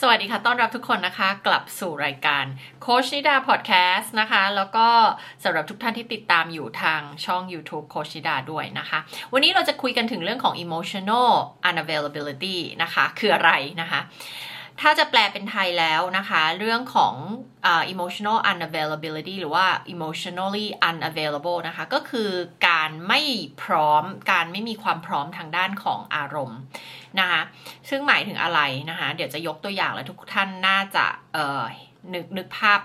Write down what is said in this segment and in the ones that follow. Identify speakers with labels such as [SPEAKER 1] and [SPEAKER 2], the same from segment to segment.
[SPEAKER 1] สวัสดีค่ะ ต้อนรับทุกคนนะคะ กลับสู่รายการโคชนิดาพอดแคสต์นะคะ แล้วก็สำหรับทุกท่านที่ติดตามอยู่ทางช่อง YouTube โคชนิดาด้วยนะคะ วันนี้เราจะคุยกันถึงเรื่องของ emotional unavailability นะคะ คืออะไรนะคะ ถ้าจะแปลเป็นไทยแล้วนะคะ เรื่องของ uh, emotional unavailability หรือว่า emotionally unavailable นะคะ ก็คือการไม่พร้อม การไม่มีความพร้อมทางด้านของอารมณ์นะคะ ซึ่งหมายถึงอะไรนะคะ เดี๋ยวจะยกตัวอย่างแล้วทุกท่านน่าจะเออนึกนึกภาพ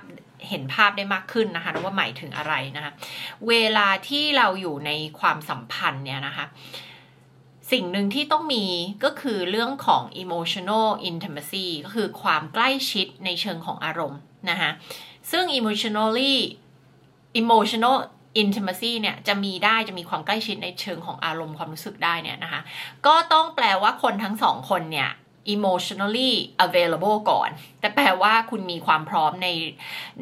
[SPEAKER 1] เห็นภาพได้มากขึ้นนะคะว่าหมายถึงอะไรนะคะ เวลาที่เราอยู่ในความสัมพันธ์เนี่ยนะคะ สิ่งหนึ่งที่ต้องมีก็คือเรื่องของ emotional intimacy ก็คือความใกล้ชิดในเชิงของอารมณ์นะคะซึ่ง emotionally emotional intimacy เนี่ยจะมีได้จะมีความใกล้ชิดในเชิงของอารมณ์ความรู้สึกได้เนี่ยนะคะก็ต้องแปลว่าคนทั้งสองคนเนี่ย emotionally available ก่อน แต่แปลว่าคุณมีความพร้อมใน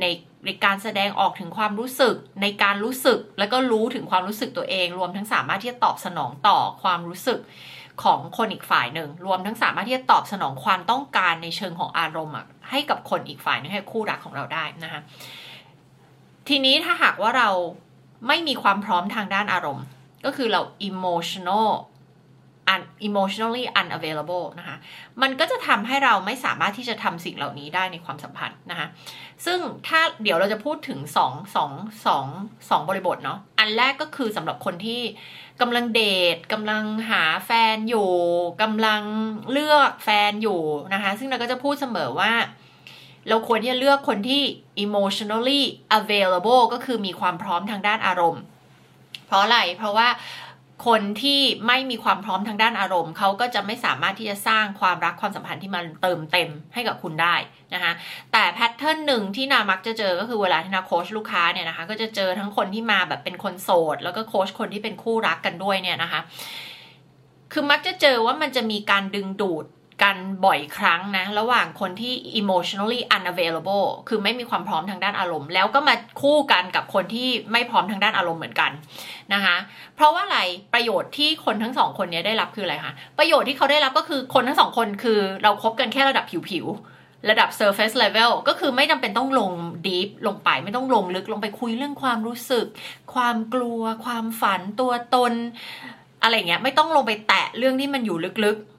[SPEAKER 1] ใน ในการแสดงออกถึงความรู้สึก ในการรู้สึกแล้วก็รู้ถึงความรู้สึกตัวเอง รวมทั้งสามารถที่จะตอบสนองต่อความรู้สึกของคนอีกฝ่ายหนึ่ง รวมทั้งสามารถที่จะตอบสนองความต้องการในเชิงของอารมณ์ให้กับคนอีกฝ่ายนึงให้คู่รักของเราได้นะคะทีนี้ถ้าหากว่าเราไม่มีความพร้อมทางด้านอารมณ์ ก็คือเรา emotional emotionally unavailable นะคะ มันก็จะทำให้เราไม่สามารถที่จะทำสิ่งเหล่านี้ได้ในความสัมพันธ์นะคะ ซึ่งถ้าเดี๋ยวเราจะพูดถึง2 2 2 2บริบทเนาะ อันแรกก็คือสำหรับคนที่กำลังเดทกำลังหาแฟนอยู่กำลังเลือกแฟนอยู่นะคะ ซึ่งเราก็จะพูดเสมอว่า เราควรที่จะเลือกคนที่ emotionally available ก็คือมีความพร้อมทางด้านอารมณ์ เพราะอะไร เพราะว่า คนที่ไม่มีความพร้อมทางด้านอารมณ์เขาก็จะไม่สามารถที่จะสร้างความรักความสัมพันธ์ที่มันเติมเต็มให้กับคุณได้นะคะแต่แพทเทิร์นหนึ่งที่นามักจะเจอก็คือเวลาที่นาโค้ชลูกค้าเนี่ยนะคะก็จะเจอทั้งคนที่มาแบบเป็นคนโสด แล้วก็โค้ชคนที่เป็นคู่รักกันด้วยเนี่ยนะคะคือมักจะเจอว่ามันจะมีการดึงดูด กันบ่อยครั้งนะ ระหว่างคนที่ emotionally unavailable คือไม่มีความพร้อมทางด้านอารมณ์ แล้วก็มาคู่กันกับคนที่ไม่พร้อมทางด้านอารมณ์เหมือนกันนะคะ เพราะว่าอะไรประโยชน์ที่คนทั้งสองคนนี้ได้รับคืออะไรคะประโยชน์ที่เขาได้รับก็คือคนทั้งสองคนคือเราครบกันแค่ระดับผิวๆระดับ surface level ก็คือไม่จำเป็นต้องลง deep ลงไปไม่ต้องลงลึกลงไปคุยเรื่องความรู้สึก ความกลัว ความฝันตัวตน อะไรเงี้ยไม่ต้องลงไปแตะเรื่องที่มันอยู่ลึกๆ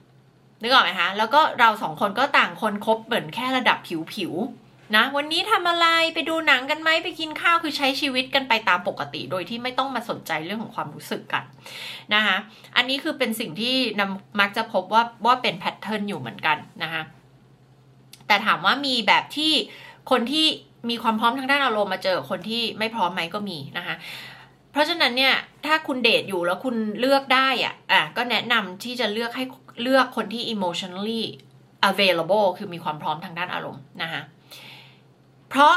[SPEAKER 1] นึกออกไหมคะแล้วก็เราสองคนก็ต่างคนคบเหมือนแค่ระดับผิวๆนะวันนี้ทำอะไรไปดูหนังกันไหมไปกินข้าวคือใช้ชีวิตกันไปตามปกติ โดยที่ไม่ต้องมาสนใจเรื่องของความรู้สึกกันนะคะอันนี้คือเป็นสิ่งที่นำมักจะพบว่าว่าเป็นแพทเทิร์นอยู่เหมือนกันนะคะแต่ถามว่ามีแบบที่คนที่มีความพร้อมทางด้านอารมณ์มาเจอคนที่ไม่พร้อมไหมก็มีนะคะเพราะฉะนั้นเนี่ยถ้าคุณเดทอยู่แล้วคุณเลือกได้อะอะก็แนะนำที่จะเลือกให้ เลือกคนที่ emotionally available คือมีความพร้อมทางด้านอารมณ์นะคะเพราะ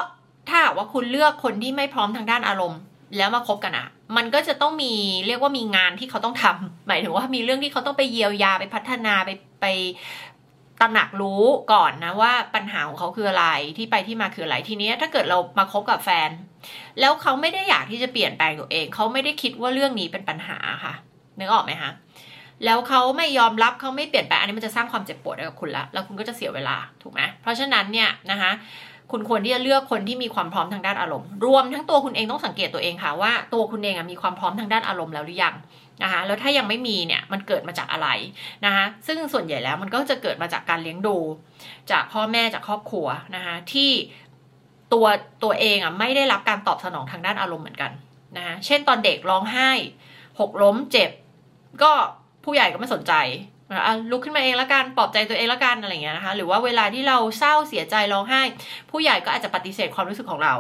[SPEAKER 1] ถ้าว่าคุณเลือกคนที่ไม่พร้อมทางด้านอารมณ์ แล้วมาคบกันอะมันก็จะต้องมีเรียกว่ามีงานที่เขาต้องทำหมายถึงว่ามีเรื่องที่เขาต้องไปเยียวยาไปพัฒนาไปไปตระหนักรู้ก่อนนะว่าปัญหาของเขาคืออะไรที่ไปที่มาคืออะไรทีนี้ถ้าเกิดเรามาคบกับแฟน แล้วเขาไม่ได้อยากที่จะเปลี่ยนแปลงตัวเอง เขาไม่ได้คิดว่าเรื่องนี้เป็นปัญหาค่ะนึกออกไหมคะ แล้วเขาไม่ยอมรับเขาไม่เปลี่ยนแปลงอันนี้มันจะสร้างความเจ็บปวดให้กับคุณละแล้วคุณก็จะเสียเวลาถูกไหมเพราะฉะนั้นเนี่ยนะคะคุณควรที่จะเลือกคนที่มีความพร้อมทางด้านอารมณ์ รวมทั้งตัวคุณเองต้องสังเกตตัวเองค่ะว่าตัวคุณเองมีความพร้อมทางด้านอารมณ์แล้วหรือยังนะคะแล้วถ้ายังไม่มีเนี่ยมันเกิดมาจากอะไรนะคะซึ่งส่วนใหญ่แล้วมันก็จะเกิดมาจากการเลี้ยงดู จากพ่อแม่จากครอบครัวนะคะที่ตัวตัวเองอะไม่ได้รับการตอบสนองทางด้านอารมณ์เหมือนกันนะคะเช่นตอนเด็กร้องไห้ หกล้มเจ็บ ก็ ผู้ใหญ่ก็ไม่สนใจลุกขึ้นมาเองล้วกันปลอบใจตัวเองล้วกันอะไรเงี้ยนะคะ หรือว่าเวลาที่เราเศร้าเสียใจร้องไห้ ผู้ใหญ่ก็อาจจะปฏิเสธความรู้สึกของเรา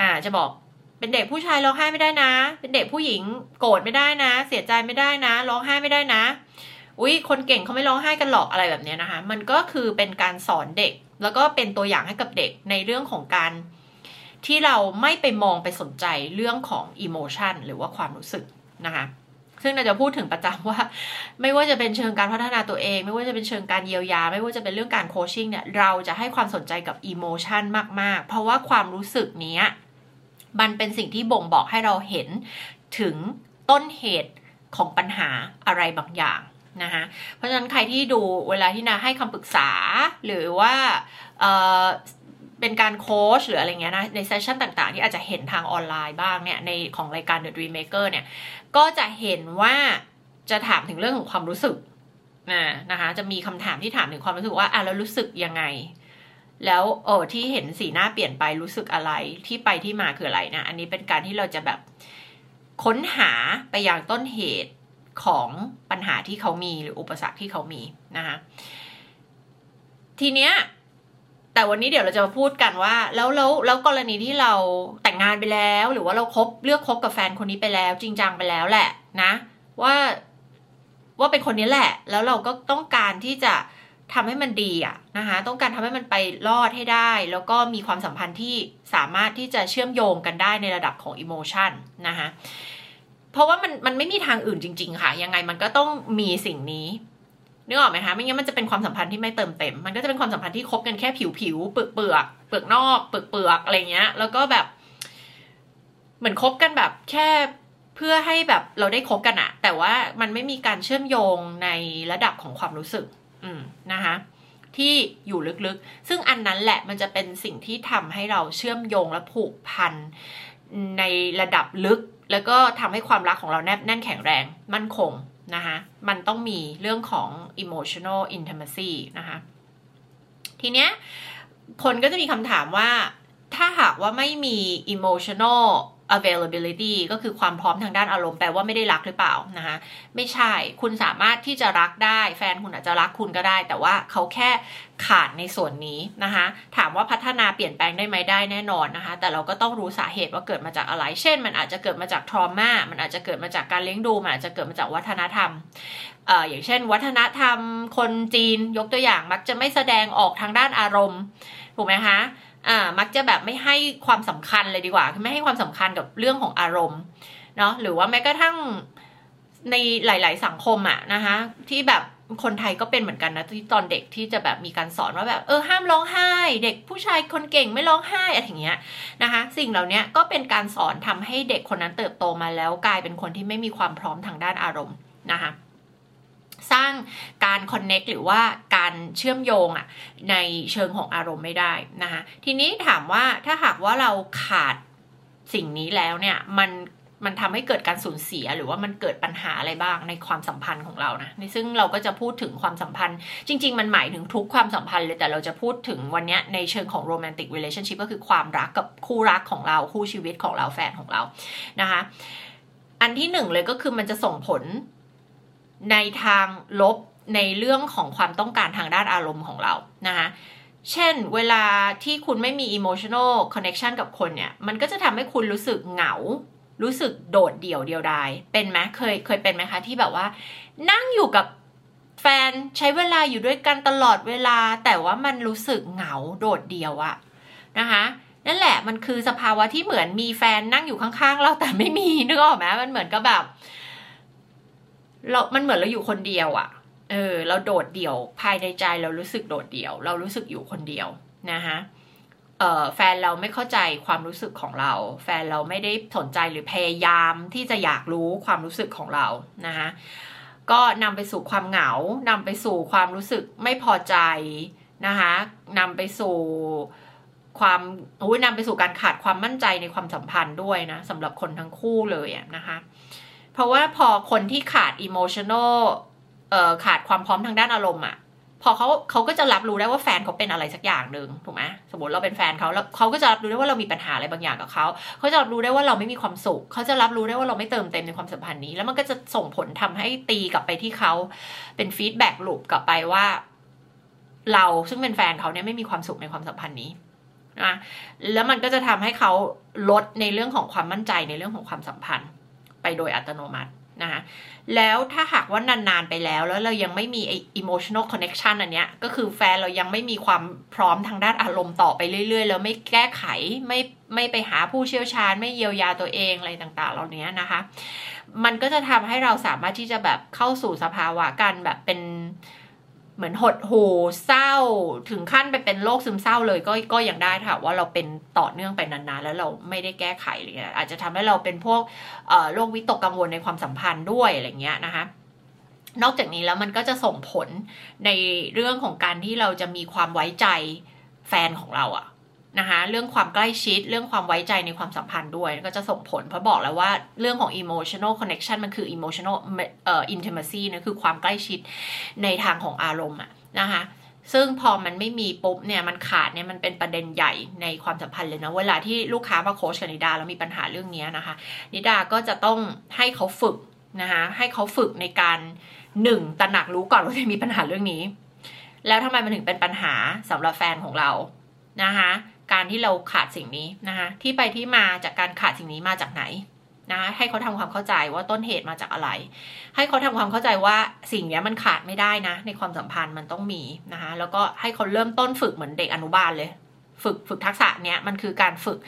[SPEAKER 1] อ่า จะบอกเป็นเด็กผู้ชายร้องไห้ไม่ได้นะ เป็นเด็กผู้หญิงโกรธไม่ได้นะ เสียใจไม่ได้นะร้องไห้ไม่ได้นะ อุ้ยคนเก่งเขาไม่ร้องไห้กันหรอกอะไรแบบนี้นะคะ มันก็คือเป็นการสอนเด็ก แล้วก็เป็นตัวอย่างให้กับเด็กในเรื่องของการ ที่เราไม่ไปมองไปสนใจเรื่องของอิโมชันหรือว่าความรู้สึกนะคะ ซึ่งเราจะพูดถึงประจำว่า ไม่ว่าจะเป็นเชิงการพัฒนาตัวเอง ไม่ว่าจะเป็นเชิงการเยียวยา ไม่ว่าจะเป็นเรื่องการโคชชิ่งเนี่ยเราจะให้ความสนใจกับอิโมชันมาก ๆ เพราะว่าความรู้สึกนี้มันเป็นสิ่งที่บ่งบอกให้เราเห็นถึงต้นเหตุของปัญหาอะไรบางอย่างนะคะเพราะฉะนั้นใครที่ดูเวลาที่นาให้คำปรึกษาหรือว่าเเป็นการโค้ชหรืออะไรเงี้ยนะในเซสชันต่างๆ ที่อาจจะเห็นทางออนไลน์บ้างเนี่ยในของรายการ The Dream Maker เนี่ย ก็จะเห็นว่าจะถามถึงเรื่องของความรู้สึกนะนะคะ จะมีคำถามที่ถามถึงความรู้สึกว่าอะแล้วรู้สึกยังไง แล้วเออที่เห็นสีหน้าเปลี่ยนไปรู้สึกอะไรที่ไปที่มาคืออะไรนะ อันนี้เป็นการที่เราจะแบบค้นหาไปยังต้นเหตุของปัญหาที่เขามีหรืออุปสรรคที่เขามีนะคะทีเนี้ย แต่วันนี้เดี๋ยวเราจะมาพูดกันว่า แล้วแล้วแล้วกรณีที่เราแต่งงานไปแล้ว หรือว่าเราครบเลือกคบกับแฟนคนนี้ไปแล้ว จริงจังไปแล้วแหละนะ ว่าว่าเป็นคนนี้แหละ แล้วเราก็ต้องการที่จะทำให้มันดีอะนะคะต้องการทำให้มันไปรอดให้ได้ แล้วก็มีความสัมพันธ์ที่สามารถที่จะเชื่อมโยงกันได้ในระดับของอิโมชันนะคะเพราะว่ามันมันไม่มีทางอื่นจริง ๆ ค่ะ ยังไงมันก็ต้องมีสิ่งนี้ นึกออกไหมคะไม่งั้นมันจะเป็นความสัมพันธ์ที่ไม่เติมเต็ม มันก็จะเป็นความสัมพันธ์ที่คบกันแค่ผิวผิวเปลือกเปลือกเปลือกนอกเปลือกเปลือกอะไรเงี้ย แล้วก็แบบ เหมือนคบกันแบบแค่เพื่อให้แบบเราได้คบกันอะแต่ว่ามันไม่มีการเชื่อมโยงในระดับของความรู้สึก อืมนะคะที่อยู่ลึกๆ ซึ่งอันนั้นแหละมันจะเป็นสิ่งที่ทำให้เราเชื่อมโยงและผูกพันในระดับลึก แล้วก็ทำให้ความรักของเราแนบแน่นแข็งแรง มั่นคง นะคะมันต้องมีเรื่องของ emotional intimacy นะคะทีเนี้ยคนก็จะมีคำถามว่า ถ้าหากว่าไม่มี emotional availability ก็คือความพร้อมทางด้านอารมณ์แปลว่าไม่ได้รักหรือเปล่านะคะไม่ใช่คุณสามารถที่จะรักได้ แฟนคุณอาจจะรักคุณก็ได้ แต่ว่าเขาแค่ ขาดในส่วนนี้นะคะ ถามว่าพัฒนาเปลี่ยนแปลงได้ไหมได้แน่นอนนะคะ แต่เราก็ต้องรู้สาเหตุว่าเกิดมาจากอะไร เช่น มันอาจจะเกิดมาจากทรมามันอาจจะเกิดมาจากการเลี้ยงดู มันอาจจะเกิดมาจากวัฒนธรรมเอ่ออย่างเช่น วัฒนธรรมคนจีนยกตัวอย่างมักจะไม่แสดงออกทางด้านอารมณ์ ถูกไหมคะอ่ามักจะแบบไม่ให้ความสำคัญเลยดีกว่าไม่ให้ความสำคัญกับเรื่องของอารมณ์เนาะหรือว่าแม้กระทั่งในหลาย ๆ สังคมอะนะคะที่แบบ คนไทยก็เป็นเหมือนกันนะที่ตอนเด็กที่จะแบบมีการสอนว่าแบบเออห้ามร้องไห้ เด็กผู้ชายคนเก่งไม่ร้องไห้อะไรอย่างเงี้ยนะคะ สิ่งเหล่านี้ก็เป็นการสอนทำให้เด็กคนนั้นเติบโตมาแล้วกลายเป็นคนที่ไม่มีความพร้อมทางด้านอารมณ์นะคะสร้างการคอนเน็กหรือว่าการเชื่อมโยงอะในเชิงของอารมณ์ไม่ได้นะคะทีนี้ถามว่าถ้าหากว่าเราขาดสิ่งนี้แล้วเนี่ยมัน มันทำให้เกิดการสูญเสียหรือว่ามันเกิดปัญหาอะไรบ้างในความสัมพันธ์ของเรานะในซึ่งเราก็จะพูดถึงความสัมพันธ์ จริง ๆ มันหมายถึงทุกความสัมพันธ์เลยแต่เราจะพูดถึงวันนี้ในเชิงของโรแมนติกเรลชั่นชิพก็คือความรักกับคู่รักของเราคู่ชีวิตของเราแฟนของเรานะคะอันที่หนึ่งเลยก็คือมันจะส่งผลในทางลบในเรื่องของความต้องการทางด้านอารมณ์ของเรานะคะเช่น เวลาที่คุณไม่มี emotional connection กับคนเนี่ย มันก็จะทำให้คุณรู้สึกเหงา รู้สึกโดดเดี่ยวเดียวดาย เป็นไหมเคยเคยเป็นไหมคะที่แบบว่า นั่งอยู่กับแฟนใช้เวลาอยู่ด้วยกันตลอดเวลา แต่ว่ามันรู้สึกเหงาโดดเดี่ยวอะนะคะนั่นแหละมันคือสภาวะที่เหมือนมีแฟนนั่งอยู่ข้างๆเราแต่ไม่มีนึกออกไหมมันเหมือนกับแบบเรามันเหมือนเราอยู่คนเดียวอะเออ เราโดดเดี่ยวภายในใจเรารู้สึกโดดเดี่ยว เรารู้สึกอยู่คนเดียวนะคะ แฟนเราไม่เข้าใจความรู้สึกของเรา แฟนเราไม่ได้สนใจหรือพยายามที่จะอยากรู้ความรู้สึกของเรานะคะก็นำไปสู่ความเหงานำไปสู่ความรู้สึกไม่พอใจนะคะนำไปสู่ความอุ้ยนำไปสู่การขาดความมั่นใจในความสัมพันธ์ด้วยนะสำหรับคนทั้งคู่เลยนะคะเพราะว่าพอคนที่ขาด emotional เอ่อขาดความพร้อมทางด้านอารมณ์อะ พอเขาเขาก็จะรับรู้ได้ว่าแฟนเขาเป็นอะไรสักอย่างหนึ่งถูกไหมสมมติเราเป็นแฟนเขาแล้วเขาก็จะรับรู้ได้ว่าเรามีปัญหาอะไรบางอย่างกับเขาเขาจะรับรู้ได้ว่าเราไม่มีความสุขเขาจะรับรู้ได้ว่าเราไม่เติมเต็มในความสัมพันธ์นี้ แล้วมันก็จะส่งผลทำให้ตีกลับไปที่เขาเป็น feedback loop กลับไปว่า เราซึ่งเป็นแฟนเขาเนี่ยไม่มีความสุขในความสัมพันธ์นี้นะแล้วมันก็จะทำให้เขาลดในเรื่องของความมั่นใจในเรื่องของความสัมพันธ์ ไปโดยอัตโนมัติ นะคะแล้วถ้าหากว่านานๆไปแล้วแล้วเรายังไม่มีไอ้ emotional connection อันเนี้ยก็คือแฟนเรายังไม่มีความพร้อมทางด้านอารมณ์ต่อไปเรื่อยๆ แล้วไม่แก้ไขไม่ไม่ไปหาผู้เชี่ยวชาญ ไม่เยียวยาตัวเองอะไรต่างๆ เหล่านี้นะคะ มันก็จะทำให้เราสามารถที่จะแบบเข้าสู่สภาวะการแบบเป็น เหมือนหดหูเศร้าถึงขั้นไปเป็นโรคซึมเศร้าเลยก็ก็ยังได้ค่ะว่าเราเป็นต่อเนื่องไปนานๆ แล้วเราไม่ได้แก้ไขอะไรเงี้ยอาจจะทำให้เราเป็นพวกโรควิตกกังวลในความสัมพันธ์ด้วยอะไรเงี้ยนะคะนอกจากนี้แล้วมันก็จะส่งผลในเรื่องของการที่เราจะมีความไว้ใจแฟนของเราอะ นะคะเรื่องความใกล้ชิด เรื่องความไว้ใจในความสัมพันธ์ด้วย ก็จะส่งผลเพราะบอกแล้วว่าเรื่องของ emotional connection มันคือ emotional เอ่อ intimacy นะคือความใกล้ชิดในทางของอารมณ์อะนะคะซึ่งพอมันไม่มีปุ๊บเนี่ยมันขาดเนี่ยมันเป็นประเด็นใหญ่ในความสัมพันธ์เลยนะเวลาที่ลูกค้ามาโค้ชกับนิดาแล้วมีปัญหาเรื่องนี้นะคะ นิดาก็จะต้องให้เขาฝึกนะคะให้เขาฝึกในการหนึ่งตระหนักรู้ก่อนว่าจะมีปัญหาเรื่องนี้ แล้วทำไมมันถึงเป็นปัญหาสำหรับแฟนของเรานะคะ การที่เราขาดสิ่งนี้นะคะที่ไปที่มาจากการขาดสิ่งนี้มาจากไหนนะให้เขาทำความเข้าใจว่าต้นเหตุมาจากอะไร ให้เขาทำความเข้าใจว่าสิ่งนี้มันขาดไม่ได้นะ ในความสัมพันธ์มันต้องมีนะคะแล้วก็ให้เขาเริ่มต้นฝึกเหมือนเด็กอนุบาลเลย ฝึกฝึกทักษะเนี้ยมันคือการฝึก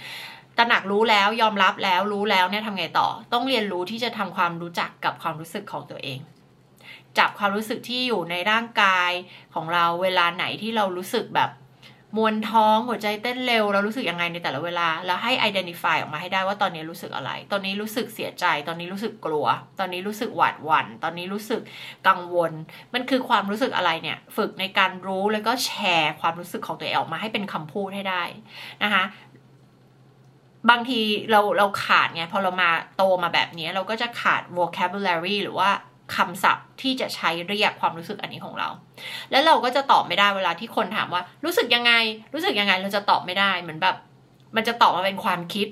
[SPEAKER 1] ตระหนักรู้แล้วยอมรับแล้วรู้แล้วเนี่ยทำไงต่อ ต้องเรียนรู้ที่จะทำความรู้จักกับความรู้สึกของตัวเอง จับความรู้สึกที่อยู่ในร่างกายของเราเวลาไหนที่เรารู้สึกแบบ มวนท้องหัวใจเต้นเร็ว เรารู้สึกยังไงในแต่ละเวลา แล้วให้ identify ออกมาให้ได้ว่าตอนนี้รู้สึกอะไร ตอนนี้รู้สึกเสียใจ ตอนนี้รู้สึกกลัว ตอนนี้รู้สึกหวาดหวัน่น ตอนนี้รู้สึกกังวล มันคือความรู้สึกอะไรเนี่ย ฝึกในการรู้แล้วก็แชร์ความรู้สึกของตัวเองออกมาให้เป็นคำพูดให้ได้นะคะบางทีเราเราขาดไงพอเรามาโตมาแบบนี้เราก็จะขาด vocabulary หรือว่า คำศัพท์ที่จะใช้เรียกความรู้สึกอันนี้ของเรา แล้วเราก็จะตอบไม่ได้เวลาที่คนถามว่า รู้สึกยังไง รู้สึกยังไงเราจะตอบไม่ได้เหมือนแบบ มันจะตอบมาเป็นความคิด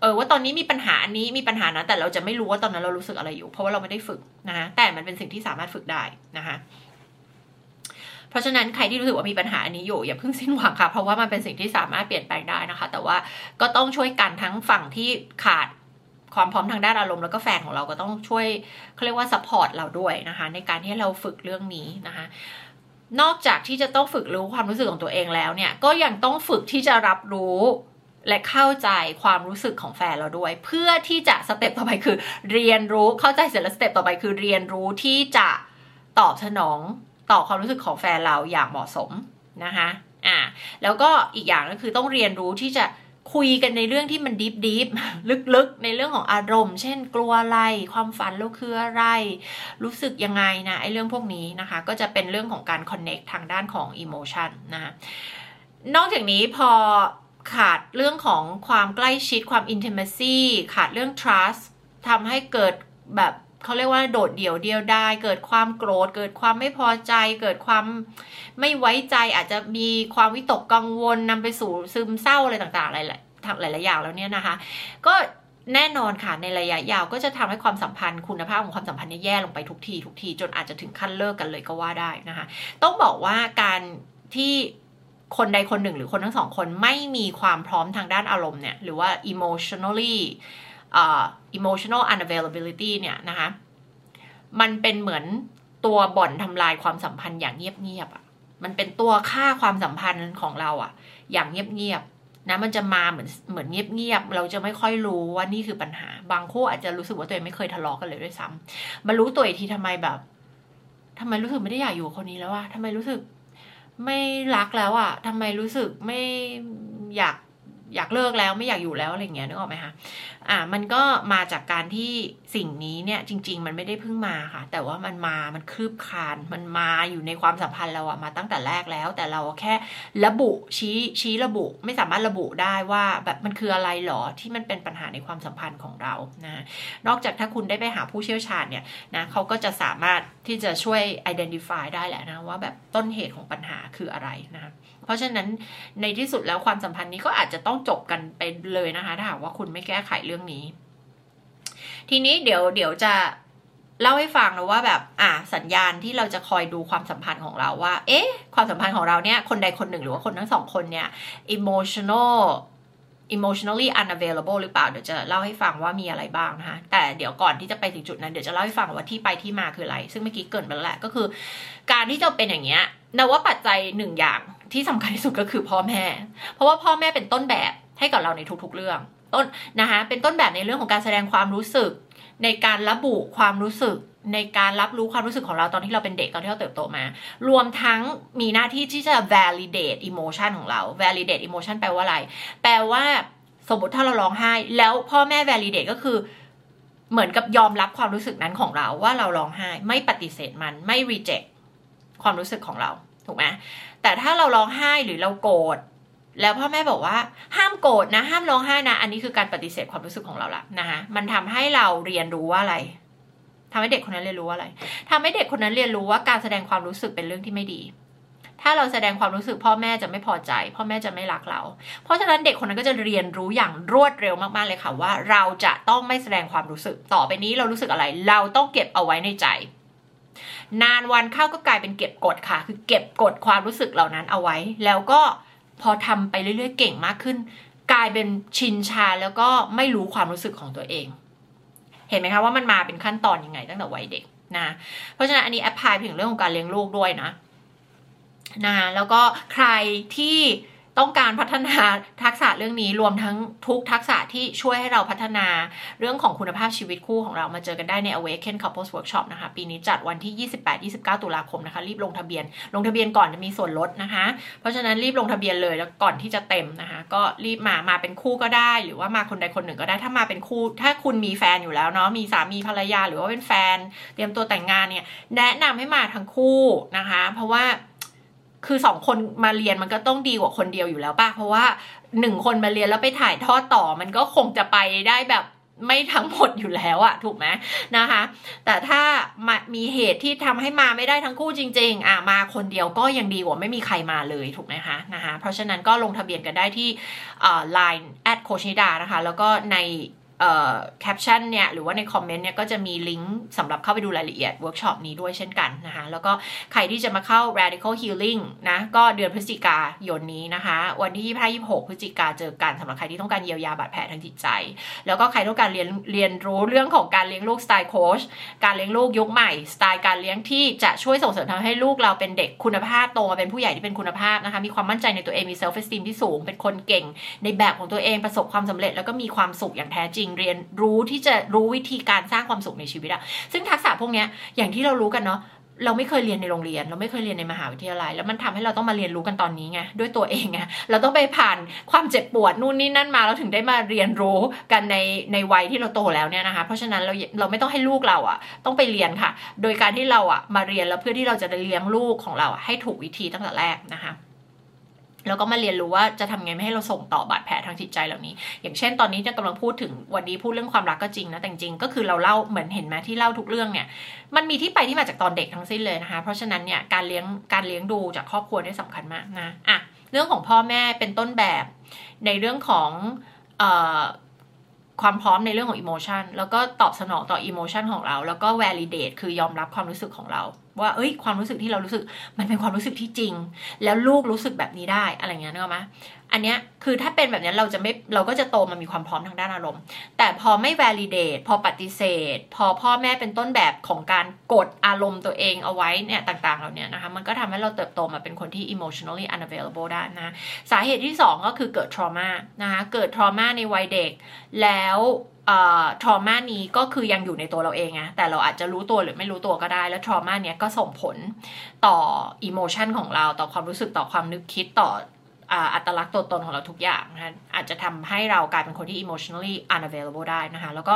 [SPEAKER 1] เออว่าตอนนี้มีปัญหาอันนี้มีปัญหานะแต่เราจะไม่รู้ว่าตอนนั้นเรารู้สึกอะไรอยู่ เพราะว่าเราไม่ได้ฝึกนะคะแต่มันเป็นสิ่งที่สามารถฝึกได้นะคะเพราะฉะนั้นใครที่รู้สึกว่ามีปัญหาอันนี้อยู่อย่าเพิ่งสิ้นหวังค่ะ เพราะว่ามันเป็นสิ่งที่สามารถเปลี่ยนแปลงได้นะคะ แต่ว่าก็ต้องช่วยกันทั้งฝั่งที่ขาด ความพร้อมทางด้านอารมณ์แล้วก็แฟนของเราก็ต้องช่วยเขาเรียกว่า support เราด้วยนะคะในการที่เราฝึกเรื่องนี้นะคะนอกจากที่จะต้องฝึกรู้ความรู้สึกของตัวเองแล้วเนี่ยก็ยังต้องฝึกที่จะรับรู้และเข้าใจความรู้สึกของแฟนเราด้วย เพื่อที่จะ step ต่อไปคือ เรียนรู้เข้าใจเสร็จแล้ว step ต่อไปคือเรียนรู้ที่จะตอบสนองต่อความรู้สึกของแฟนเราอย่างเหมาะสมนะคะอ่าแล้วก็อีกอย่างก็คือต้องเรียนรู้ที่จะ คุยกันในเรื่องที่มัน deep deep ลึกๆ ในเรื่องของอารมณ์ เช่น กลัวอะไร ความฝันเราคืออะไร รู้สึกยังไงนะไอ้เรื่องพวกนี้นะคะ ก็จะเป็นเรื่องของการ connect ทางด้านของ emotion นะคะนอกจากนี้พอขาดเรื่องของความใกล้ชิดความอินเทมซีขาดเรื่อง trust ทำให้เกิดแบบ เขาเรียกว่าโดดเดี่ยวเดียวได้ เกิดความโกรธ เกิดความไม่พอใจ เกิดความไม่ไว้ใจอาจจะมีความวิตกกังวลนำไปสู่ซึมเศร้าอะไรต่างๆหลายหลายอย่างแล้วเนี่ยนะคะ ก็แน่นอนค่ะในระยะยาวก็จะทำให้ความสัมพันธ์คุณภาพของความสัมพันธ์แย่ลงไปทุกทีทุกทีจนอาจจะถึงขั้นเลิกกันเลยก็ว่าได้นะคะ ต้องบอกว่าการที่คนใดคนหนึ่งหรือคนทั้งสองคนไม่มีความพร้อมทางด้านอารมณ์เนี่ยหรือว่า emotionally emotional unavailability เนี่ยนะคะมันเป็นเหมือนตัวบ่อนทำลายความสัมพันธ์อย่างเงียบๆอะมันเป็นตัวฆ่าความสัมพันธ์ของเราอะ่ะ อย่างเงียบๆนะมันจะมาเหมือนเหมือนเงียบๆเราจะไม่ค่อยรู้ว่านี่คือปัญหา บางคู่อาจจะรู้สึกว่าตัวเองไม่เคยทะเลาะกันเลยด้วยซ้ำมารู้ตัวอีกทีทำไมแบบทำไมรู้สึกไม่ได้อยากอยู่คนนี้แล้วอะทำไมรู้สึกไม่รักแล้วอะทำไมรู้สึกไม่อยากอยากเลิกแล้วไม่อยากอยู่แล้วอะไรเงี้ยนึกออกไหมคะ อ่ามันก็มาจากการที่สิ่งนี้เนี่ยจริง ๆ มันไม่ได้เพิ่งมาค่ะ แต่ว่ามันมา มันคืบคาน มันมาอยู่ในความสัมพันธ์เราอะมาตั้งแต่แรกแล้ว แต่เราแค่ระบุชี้ชี้ระบุ ไม่สามารถระบุได้ว่าแบบมันคืออะไรหรอที่มันเป็นปัญหาในความสัมพันธ์ของเรานะนอกจากถ้าคุณได้ไปหาผู้เชี่ยวชาญเนี่ยนะเขาก็จะสามารถที่จะช่วย identify ได้แหละนะว่าแบบต้นเหตุของปัญหาคืออะไรนะเพราะฉะนั้นในที่สุดแล้วความสัมพันธ์นี้ก็อาจจะต้องจบกันไปเลยนะคะถ้าหากว่าคุณไม่แก้ไขเรื่องนี้ ทีนี้เดี๋ยวเดี๋ยวจะเล่าให้ฟังนะว่าแบบอะสัญญาณที่เราจะคอยดูความสัมพันธ์ของเราว่า เอ๊ะ ความสัมพันธ์ของเราเนี่ยคนใดคนหนึ่งหรือว่าคนทั้งสองคนเนี่ย emotional emotionally unavailable หรือเปล่า เดี๋ยวจะเล่าให้ฟังว่ามีอะไรบ้างนะคะ แต่เดี๋ยวก่อนที่จะไปถึงจุดนั้น เดี๋ยวจะเล่าให้ฟังว่าที่ไปที่มาคืออะไร ซึ่งเมื่อกี้เกินไปแล้วแหละก็คือ การที่จะเป็นอย่างเงี้ยนว่าปัจจัยหนึ่งอย่างที่สำคัญที่สุดก็คือพ่อแม่ เพราะว่าพ่อแม่เป็นต้นแบบให้กับเราในทุกๆเรื่อง ต้นนะคะเป็นต้นแบบในเรื่องของการแสดงความรู้สึก ในการระบุความรู้สึกในการรับรู้ความรู้สึกของเราตอนที่เราเป็นเด็กตอนที่เราเติบโตมา รวมทั้งมีหน้าที่ที่จะ validate emotion ของเรา validate emotion แปลว่าอะไร แปลว่าสมมติถ้าเราร้องไห้ แล้วพ่อแม่ validate ก็คือเหมือนกับยอมรับความรู้สึกนั้นของเราว่าเราร้องไห้ ไม่ปฏิเสธมันไม่ reject ความรู้สึกของเรา ถูกไหมแต่ถ้าเราร้องไห้หรือเราโกรธ แล้วพ่อแม่บอกว่าห้ามโกรธนะ ห้ามร้องไห้นะ อันนี้คือการปฏิเสธความรู้สึกของเราละนะคะมันทำให้เราเรียนรู้ว่าอะไรทำให้เด็กคนนั้นเรียนรู้ว่าอะไรทำให้เด็กคนนั้นเรียนรู้ว่าการแสดงความรู้สึกเป็นเรื่องที่ไม่ดี ถ้าเราแสดงความรู้สึกพ่อแม่จะไม่พอใจ พ่อแม่จะไม่รักเรา เพราะฉะนั้นเด็กคนนั้นก็จะเรียนรู้อย่างรวดเร็วมากๆเลยค่ะว่า เราจะต้องไม่แสดงความรู้สึก ต่อไปนี้เรารู้สึกอะไร เราต้องเก็บเอาไว้ในใจ นานวันเข้าก็กลายเป็นเก็บกดค่ะ คือเก็บกดความรู้สึกเหล่านั้นเอาไว้ แล้วก็ พอทำไปเรื่อยๆ เก่งมากขึ้น กลายเป็นชินชาแล้วก็ไม่รู้ความรู้สึกของตัวเอง เห็นไหมคะว่ามันมาเป็นขั้นตอนยังไงตั้งแต่วัยเด็กนะ เพราะฉะนั้นอันนี้แอพพลายถึงเรื่องของการเลี้ยงลูกด้วยนะนะแล้วก็ใครที่ ต้องการพัฒนาทักษะเรื่องนี้รวมทั้งทุกทักษะที่ช่วยให้เราพัฒนาเรื่องของคุณภาพชีวิตคู่ของเรามาเจอกันได้ใน Awaken Couples Workshop นะคะ ปีนี้จัดวันที่ 28-29 ตุลาคมนะคะ รีบลงทะเบียน ลงทะเบียนก่อนจะมีส่วนลดนะคะ เพราะฉะนั้นรีบลงทะเบียนเลยแล้วก่อนที่จะเต็มนะคะ ก็รีบมามาเป็นคู่ก็ได้ หรือว่ามาคนใดคนหนึ่งก็ได้ถ้ามาเป็นคู่ ถ้าคุณมีแฟนอยู่แล้วเนาะมีสามีภรรยาหรือว่าเป็นแฟน เตรียมตัวแต่งงานเนี่ยแนะนำให้มาทั้งคู่นะคะ เพราะว่า คือสองคนมาเรียนมันก็ต้องดีกว่าคนเดียวอยู่แล้วป่ะ เพราะว่าหนึ่งคนมาเรียนแล้วไปถ่ายทอดต่อมันก็คงจะไปได้แบบไม่ทั้งหมดอยู่แล้วอะถูกไหมนะคะ แต่ถ้ามามีเหตุที่ทำให้มาไม่ได้ทั้งคู่จริง ๆ อะมาคนเดียวก็ยังดีกว่าไม่มีใครมาเลยถูกไหมคะนะคะ เพราะฉะนั้นก็ลงทะเบียนกันได้ที่ไลน์ add โค้ชนิดานะคะ แล้วก็ใน แคปชั่นเนี่ยหรือว่าใน comment เนี่ยก็จะมีลิงก์สำหรับเข้าไปดูรายละเอียดเวิร์กช็อปนี้ด้วยเช่นกันนะคะ แล้วก็ใครที่จะมาเข้า radical healing นะก็เดือนพฤศจิกายนนี้นะคะ วันที่ 25 26 พฤศจิกาเจอกันสำหรับใครที่ต้องการเยียวยาบาดแผลทางจิตใจ แล้วก็ใครต้องการเรียนเรียนรู้เรื่องของการเลี้ยงลูกสไตล์โค้ชการเลี้ยงลูกยุคใหม่ สไตล์การเลี้ยงที่จะช่วยส่งเสริมทำให้ลูกเราเป็นเด็กคุณภาพโตมาเป็นผู้ใหญ่ที่เป็นคุณภาพนะคะมีความมั่นใจในตัวเองมี self esteem ที่สูงเป็นคนเก่ง ในแบบของตัวเองประสบความสำเร็จแล้วก็มีความสุขอย่างแท้จริงเรียนรู้ที่จะรู้วิธีการสร้างความสุขในชีวิตอะซึ่งทักษะพวกนี้อย่างที่เรารู้กันเนาะเราไม่เคยเรียนในโรงเรียน เราไม่เคยเรียนในมหาวิทยาลัย แล้วมันทำให้เราต้องมาเรียนรู้กันตอนนี้ไงด้วยตัวเองไงเราต้องไปผ่านความเจ็บปวดนู่นนี่นั่นมาเราถึงได้มาเรียนรู้กันในในวัยที่เราโตแล้วเนี่ยนะคะเพราะฉะนั้นเราเราไม่ต้องให้ลูกเราอะ่ะต้องไปเรียนค่ะ โดยการที่เราอะ่ะมาเรียนแล้วเพื่อที่เราจะได้เลี้ยงลูกของเราให้ถูกวิธีตั้งแต่แรกนะคะ แล้วก็มาเรียนรู้ว่าจะทำไงไม่ให้เราส่งต่อบาดแผลทางจิตใจเหล่านี้ อย่างเช่นตอนนี้จะกำลังพูดถึงวันนี้พูดเรื่องความรักก็จริงนะแต่จริงก็คือเราเล่าเหมือนเห็นไหมที่เล่าทุกเรื่องเนี่ยมันมีที่ไปที่มาจากตอนเด็กทั้งสิ้นเลยนะคะ เพราะฉะนั้นเนี่ยการเลี้ยงการเลี้ยงดูจากครอบครัวได้สำคัญมากนะอะเรื่องของพ่อแม่เป็นต้นแบบ ในเรื่องของความพร้อมในเรื่องของอิโมชันแล้วก็ตอบสนองต่ออิโมชันของเรา แล้วก็ validate คือยอมรับความรู้สึกของเรา ว่าเอ้ยความรู้สึกที่เรารู้สึก มันเป็นความรู้สึกที่จริง แล้วลูกรู้สึกแบบนี้ได้อะไรเงี้ยนึกออกไหมอันเนี้ยคือถ้าเป็นแบบนี้เราจะไม่เราก็จะโตมามีความพร้อมทางด้านอารมณ์ แต่พอไม่ validate พอปฏิเสธ พอพ่อแม่เป็นต้นแบบของการกดอารมณ์ตัวเองเอาไว้เนี่ยต่างๆเหล่านี้นะคะมันก็ทำให้เราเติบโตมาเป็นคนที่ emotionally unavailable ได้นะ สาเหตุที่ 2 ก็คือเกิด trauma นะคะเกิด trauma ในวัยเด็กแล้ว ทรมานี้ก็คือยังอยู่ในตัวเราเองไงแต่เราอาจจะรู้ตัวหรือไม่รู้ตัวก็ได้ แล้วทรมาเนี้ยก็ส่งผลต่ออิโมชันของเรา ต่อความรู้สึกต่อความนึกคิดต่ออัตลักษณ์ตัวตนของเราทุกอย่างนะอาจจะทำให้เรากลายเป็นคนที่ emotionally unavailable ได้นะคะ แล้วก็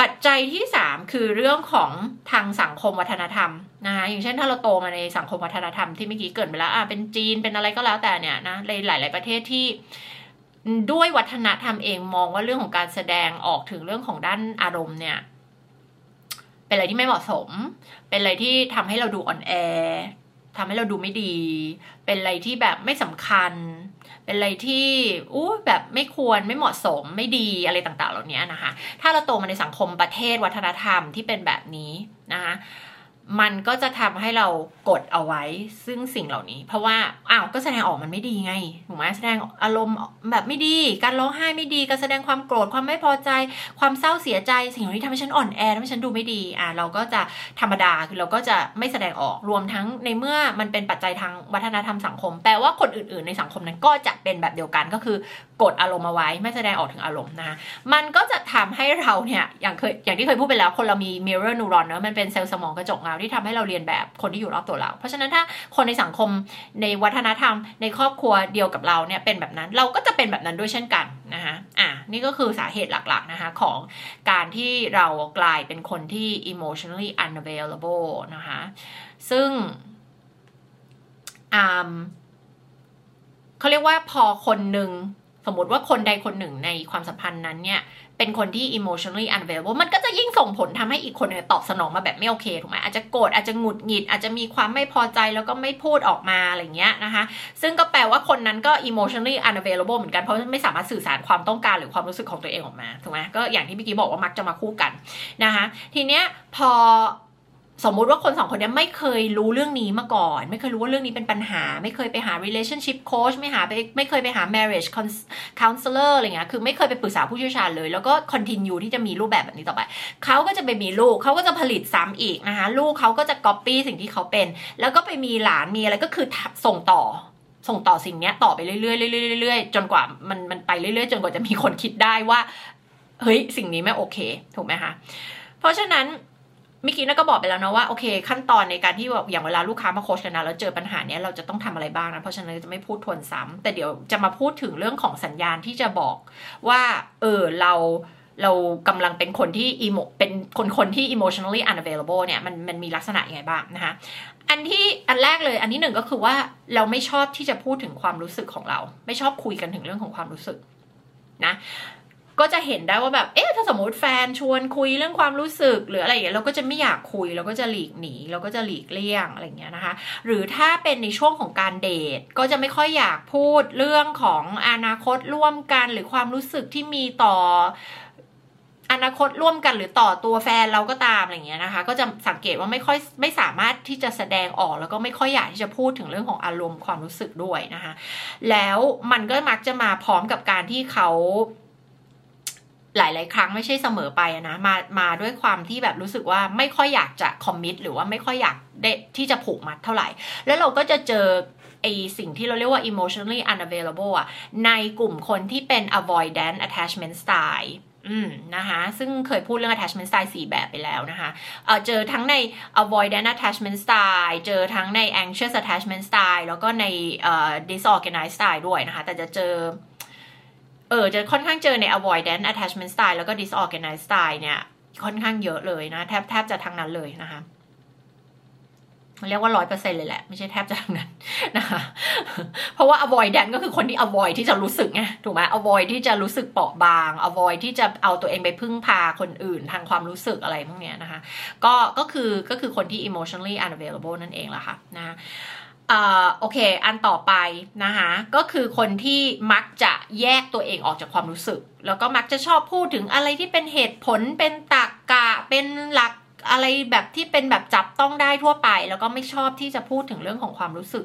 [SPEAKER 1] ปัจจัยที่ 3 คือเรื่องของทางสังคมวัฒนธรรมนะคะอย่างเช่นถ้าเราโตมาในสังคมวัฒนธรรมที่เมื่อกี้เกิดไปแล้วอ่าเป็นจีนเป็นอะไรก็แล้วแต่เนี่ยนะในหลาย ๆ ประเทศที่ ด้วยวัฒนธรรมเองมองว่าเรื่องของการแสดงออกถึงเรื่องของด้านอารมณ์เนี่ย เป็นอะไรที่ไม่เหมาะสม เป็นอะไรที่ทำให้เราดูอ่อนแอทำให้เราดูไม่ดี เป็นอะไรที่แบบไม่สำคัญ เป็นอะไรที่อู้แบบไม่ควรไม่เหมาะสมไม่ดีอะไรต่างๆ เหล่านี้นะคะ ถ้าเราโตมาในสังคมประเทศวัฒนธรรมที่เป็นแบบนี้นะคะ มันก็จะทำให้เรากดเอาไว้ ซึ่งสิ่งเหล่านี้ เพราะว่าอ้าวก็แสดงออกมันไม่ดีไงถูกไหมแสดงอารมณ์แบบไม่ดี การร้องไห้ไม่ดี การแสดงความโกรธความไม่พอใจ ความเศร้าเสียใจ สิ่งเหล่านี้ทำให้ฉันอ่อนแอทำให้ฉันดูไม่ดีอ่าเราก็จะธรรมดาคือเราก็จะไม่แสดงออกรวมทั้งในเมื่อมันเป็นปัจจัยทางวัฒนธรรมสังคม แปลว่าคนอื่น ๆ ในสังคมนั้นก็จะเป็นแบบเดียวกันก็คือกดอารมณ์เอาไว้ ไม่แสดงออกถึงอารมณ์นะมันก็จะทำให้เราเนี่ยอย่างเคยอย่างที่เคยพูดไปแล้วคนเรามี mirror neuron เนอะมันเป็นเซลล์สมองกระจกเงาที่ทำให้เราเรียนแบบคนที่อยู่รอบตัวเรา เพราะฉะนั้นถ้าคนในสังคมในวัฒนธรรม ในครอบครัวเดียวกับเราเนี่ยเป็นแบบนั้นเราก็จะเป็นแบบนั้นด้วยเช่นกันนะคะอะนี่ก็คือสาเหตุหลักๆนะคะของการที่เรากลายเป็นคนที่ emotionally unavailable นะคะซึ่งอ่าเขาเรียกว่าพอคนหนึ่งสมมติว่าคนใดคนหนึ่งในความสัมพันธ์นั้นเนี่ย เป็นคนที่ emotionally unavailable มันก็จะยิ่งส่งผลทำให้อีกคนนึงตอบสนองมาแบบไม่โอเคถูกไหมอาจจะโกรธอาจจะหงุดหงิด อาจจะมีความไม่พอใจแล้วก็ไม่พูดออกมาอะไรเงี้ยนะคะ ซึ่งก็แปลว่าคนนั้นก็ emotionally unavailable เหมือนกันเพราะไม่สามารถสื่อสารความต้องการหรือความรู้สึกของตัวเองออกมาถูกไหมก็อย่างที่เมื่อกี้บอกว่ามักจะมาคู่กันนะคะ ทีเนี้ยพอ สมมุติว่าคนสองคนนี้ไม่เคยรู้เรื่องนี้มาก่อน ไม่เคยรู้ว่าเรื่องนี้เป็นปัญหา ไม่เคยไปหา relationship coach ไม่หาไปไม่เคยไปหา marriage counselor อะไรเงี้ยคือไม่เคยไปปรึกษาผู้เชี่ยวชาญเลย แล้วก็ continue ที่จะมีรูปแบบแบบนี้ต่อไป เขาก็จะไปมีลูกเขาก็จะผลิตซ้ำอีกนะคะลูกเขาก็จะ copy สิ่งที่เขาเป็น แล้วก็ไปมีหลานมีอะไรก็คือส่งต่อส่งต่อสิ่งนี้ต่อไปเรื่อยๆเรื่อยๆเรื่อยๆจนกว่ามันมันไปเรื่อยๆ จนกว่าจะมีคนคิดได้ว่า เฮ้ย สิ่งนี้ไม่โอเค ถูกไหมคะ เพราะฉะนั้น มิกี้น่าก็บอกไปแล้วนะว่าโอเค ขั้นตอนในการที่แบบอย่างเวลาลูกค้ามาโคชกันนะแล้วเจอปัญหาเนี้ยเราจะต้องทำอะไรบ้างนะ เพราะฉะนั้นจะไม่พูดทวนซ้ำแต่เดี๋ยวจะมาพูดถึงเรื่องของสัญญาณที่จะบอกว่า เออเราเรากำลังเป็นคนที่อีโมเป็นคนคนที่ emotionally unavailable เนี่ยมันมันมีลักษณะยังไงบ้างนะคะอันที่อันแรกเลย อันที่หนึ่งก็คือว่าเราไม่ชอบที่จะพูดถึงความรู้สึกของเรา ไม่ชอบคุยกันถึงเรื่องของความรู้สึกนะ ก็จะเห็นได้ว่าแบบ เอ๊ะ ถ้าสมมติแฟนชวนคุยเรื่องความรู้สึก หรืออะไรอย่างเงี้ยเราก็จะไม่อยากคุย เราก็จะหลีกหนี เราก็จะหลีกเลี่ยงอะไรเงี้ยนะคะ หรือถ้าเป็นในช่วงของการเดท ก็จะไม่ค่อยอยากพูดเรื่องของอนาคตร่วมกัน หรือความรู้สึกที่มีต่ออนาคตร่วมกันหรือต่อตัวแฟนเราก็ตามอะไรเงี้ยนะคะ ก็จะสังเกตว่าไม่ค่อยไม่สามารถที่จะแสดงออกแล้วก็ไม่ค่อยอยากที่จะพูดถึงเรื่องของอารมณ์ความรู้สึกด้วยนะคะ แล้วมันก็มักจะมาพร้อมกับการที่เขา หลาย ๆ ครั้งไม่ใช่เสมอไปนะมามาด้วยความที่แบบรู้สึกว่าไม่ค่อยอยากจะคอมมิตหรือว่าไม่ค่อยอยากได้ที่จะผูกมัดเท่าไหร่ แล้วเราก็จะเจอไอสิ่งที่เราเรียกว่า emotionally unavailable อะในกลุ่มคนที่เป็น avoidant attachment style อืมนะคะซึ่งเคยพูดเรื่อง attachment style 4 แบบไปแล้วนะคะเเจอทั้งใน avoidant attachment style เจอทั้งใน anxious attachment style แล้วก็ใน disorganized style ด้วยนะคะ แต่จะเจอ เออจะค่อนข้างเจอใน avoidant attachment style แล้วก็ disorganized style เนี่ย ค่อนข้างเยอะเลยนะ แทบแทบจะทั้งนั้นเลยนะคะเรียกว่าร้อยเปอร์เซ็นเลยแหละ ไม่ใช่แทบจะทั้งนั้นนะคะเพราะว่า avoidant ก็คือคนที่ avoid ที่จะรู้สึกไงถูกไหม avoid ที่จะรู้สึกเปราะบาง avoid ที่จะเอาตัวเองไปพึ่งพาคนอื่นทางความรู้สึกอะไรพวกเนี้ยนะคะ ก็ก็คือก็คือคนที่ emotionally unavailable นั่นเองแหละค่ะนะ โอเค อันต่อไปนะคะก็คือคนที่มักจะแยกตัวเองออกจากความรู้สึก แล้วก็มักจะชอบพูดถึงอะไรที่เป็นเหตุผลเป็นตรรกกะเป็นหลัก อะไรแบบที่เป็นแบบจับต้องได้ทั่วไป แล้วก็ไม่ชอบที่จะพูดถึงเรื่องของความรู้สึก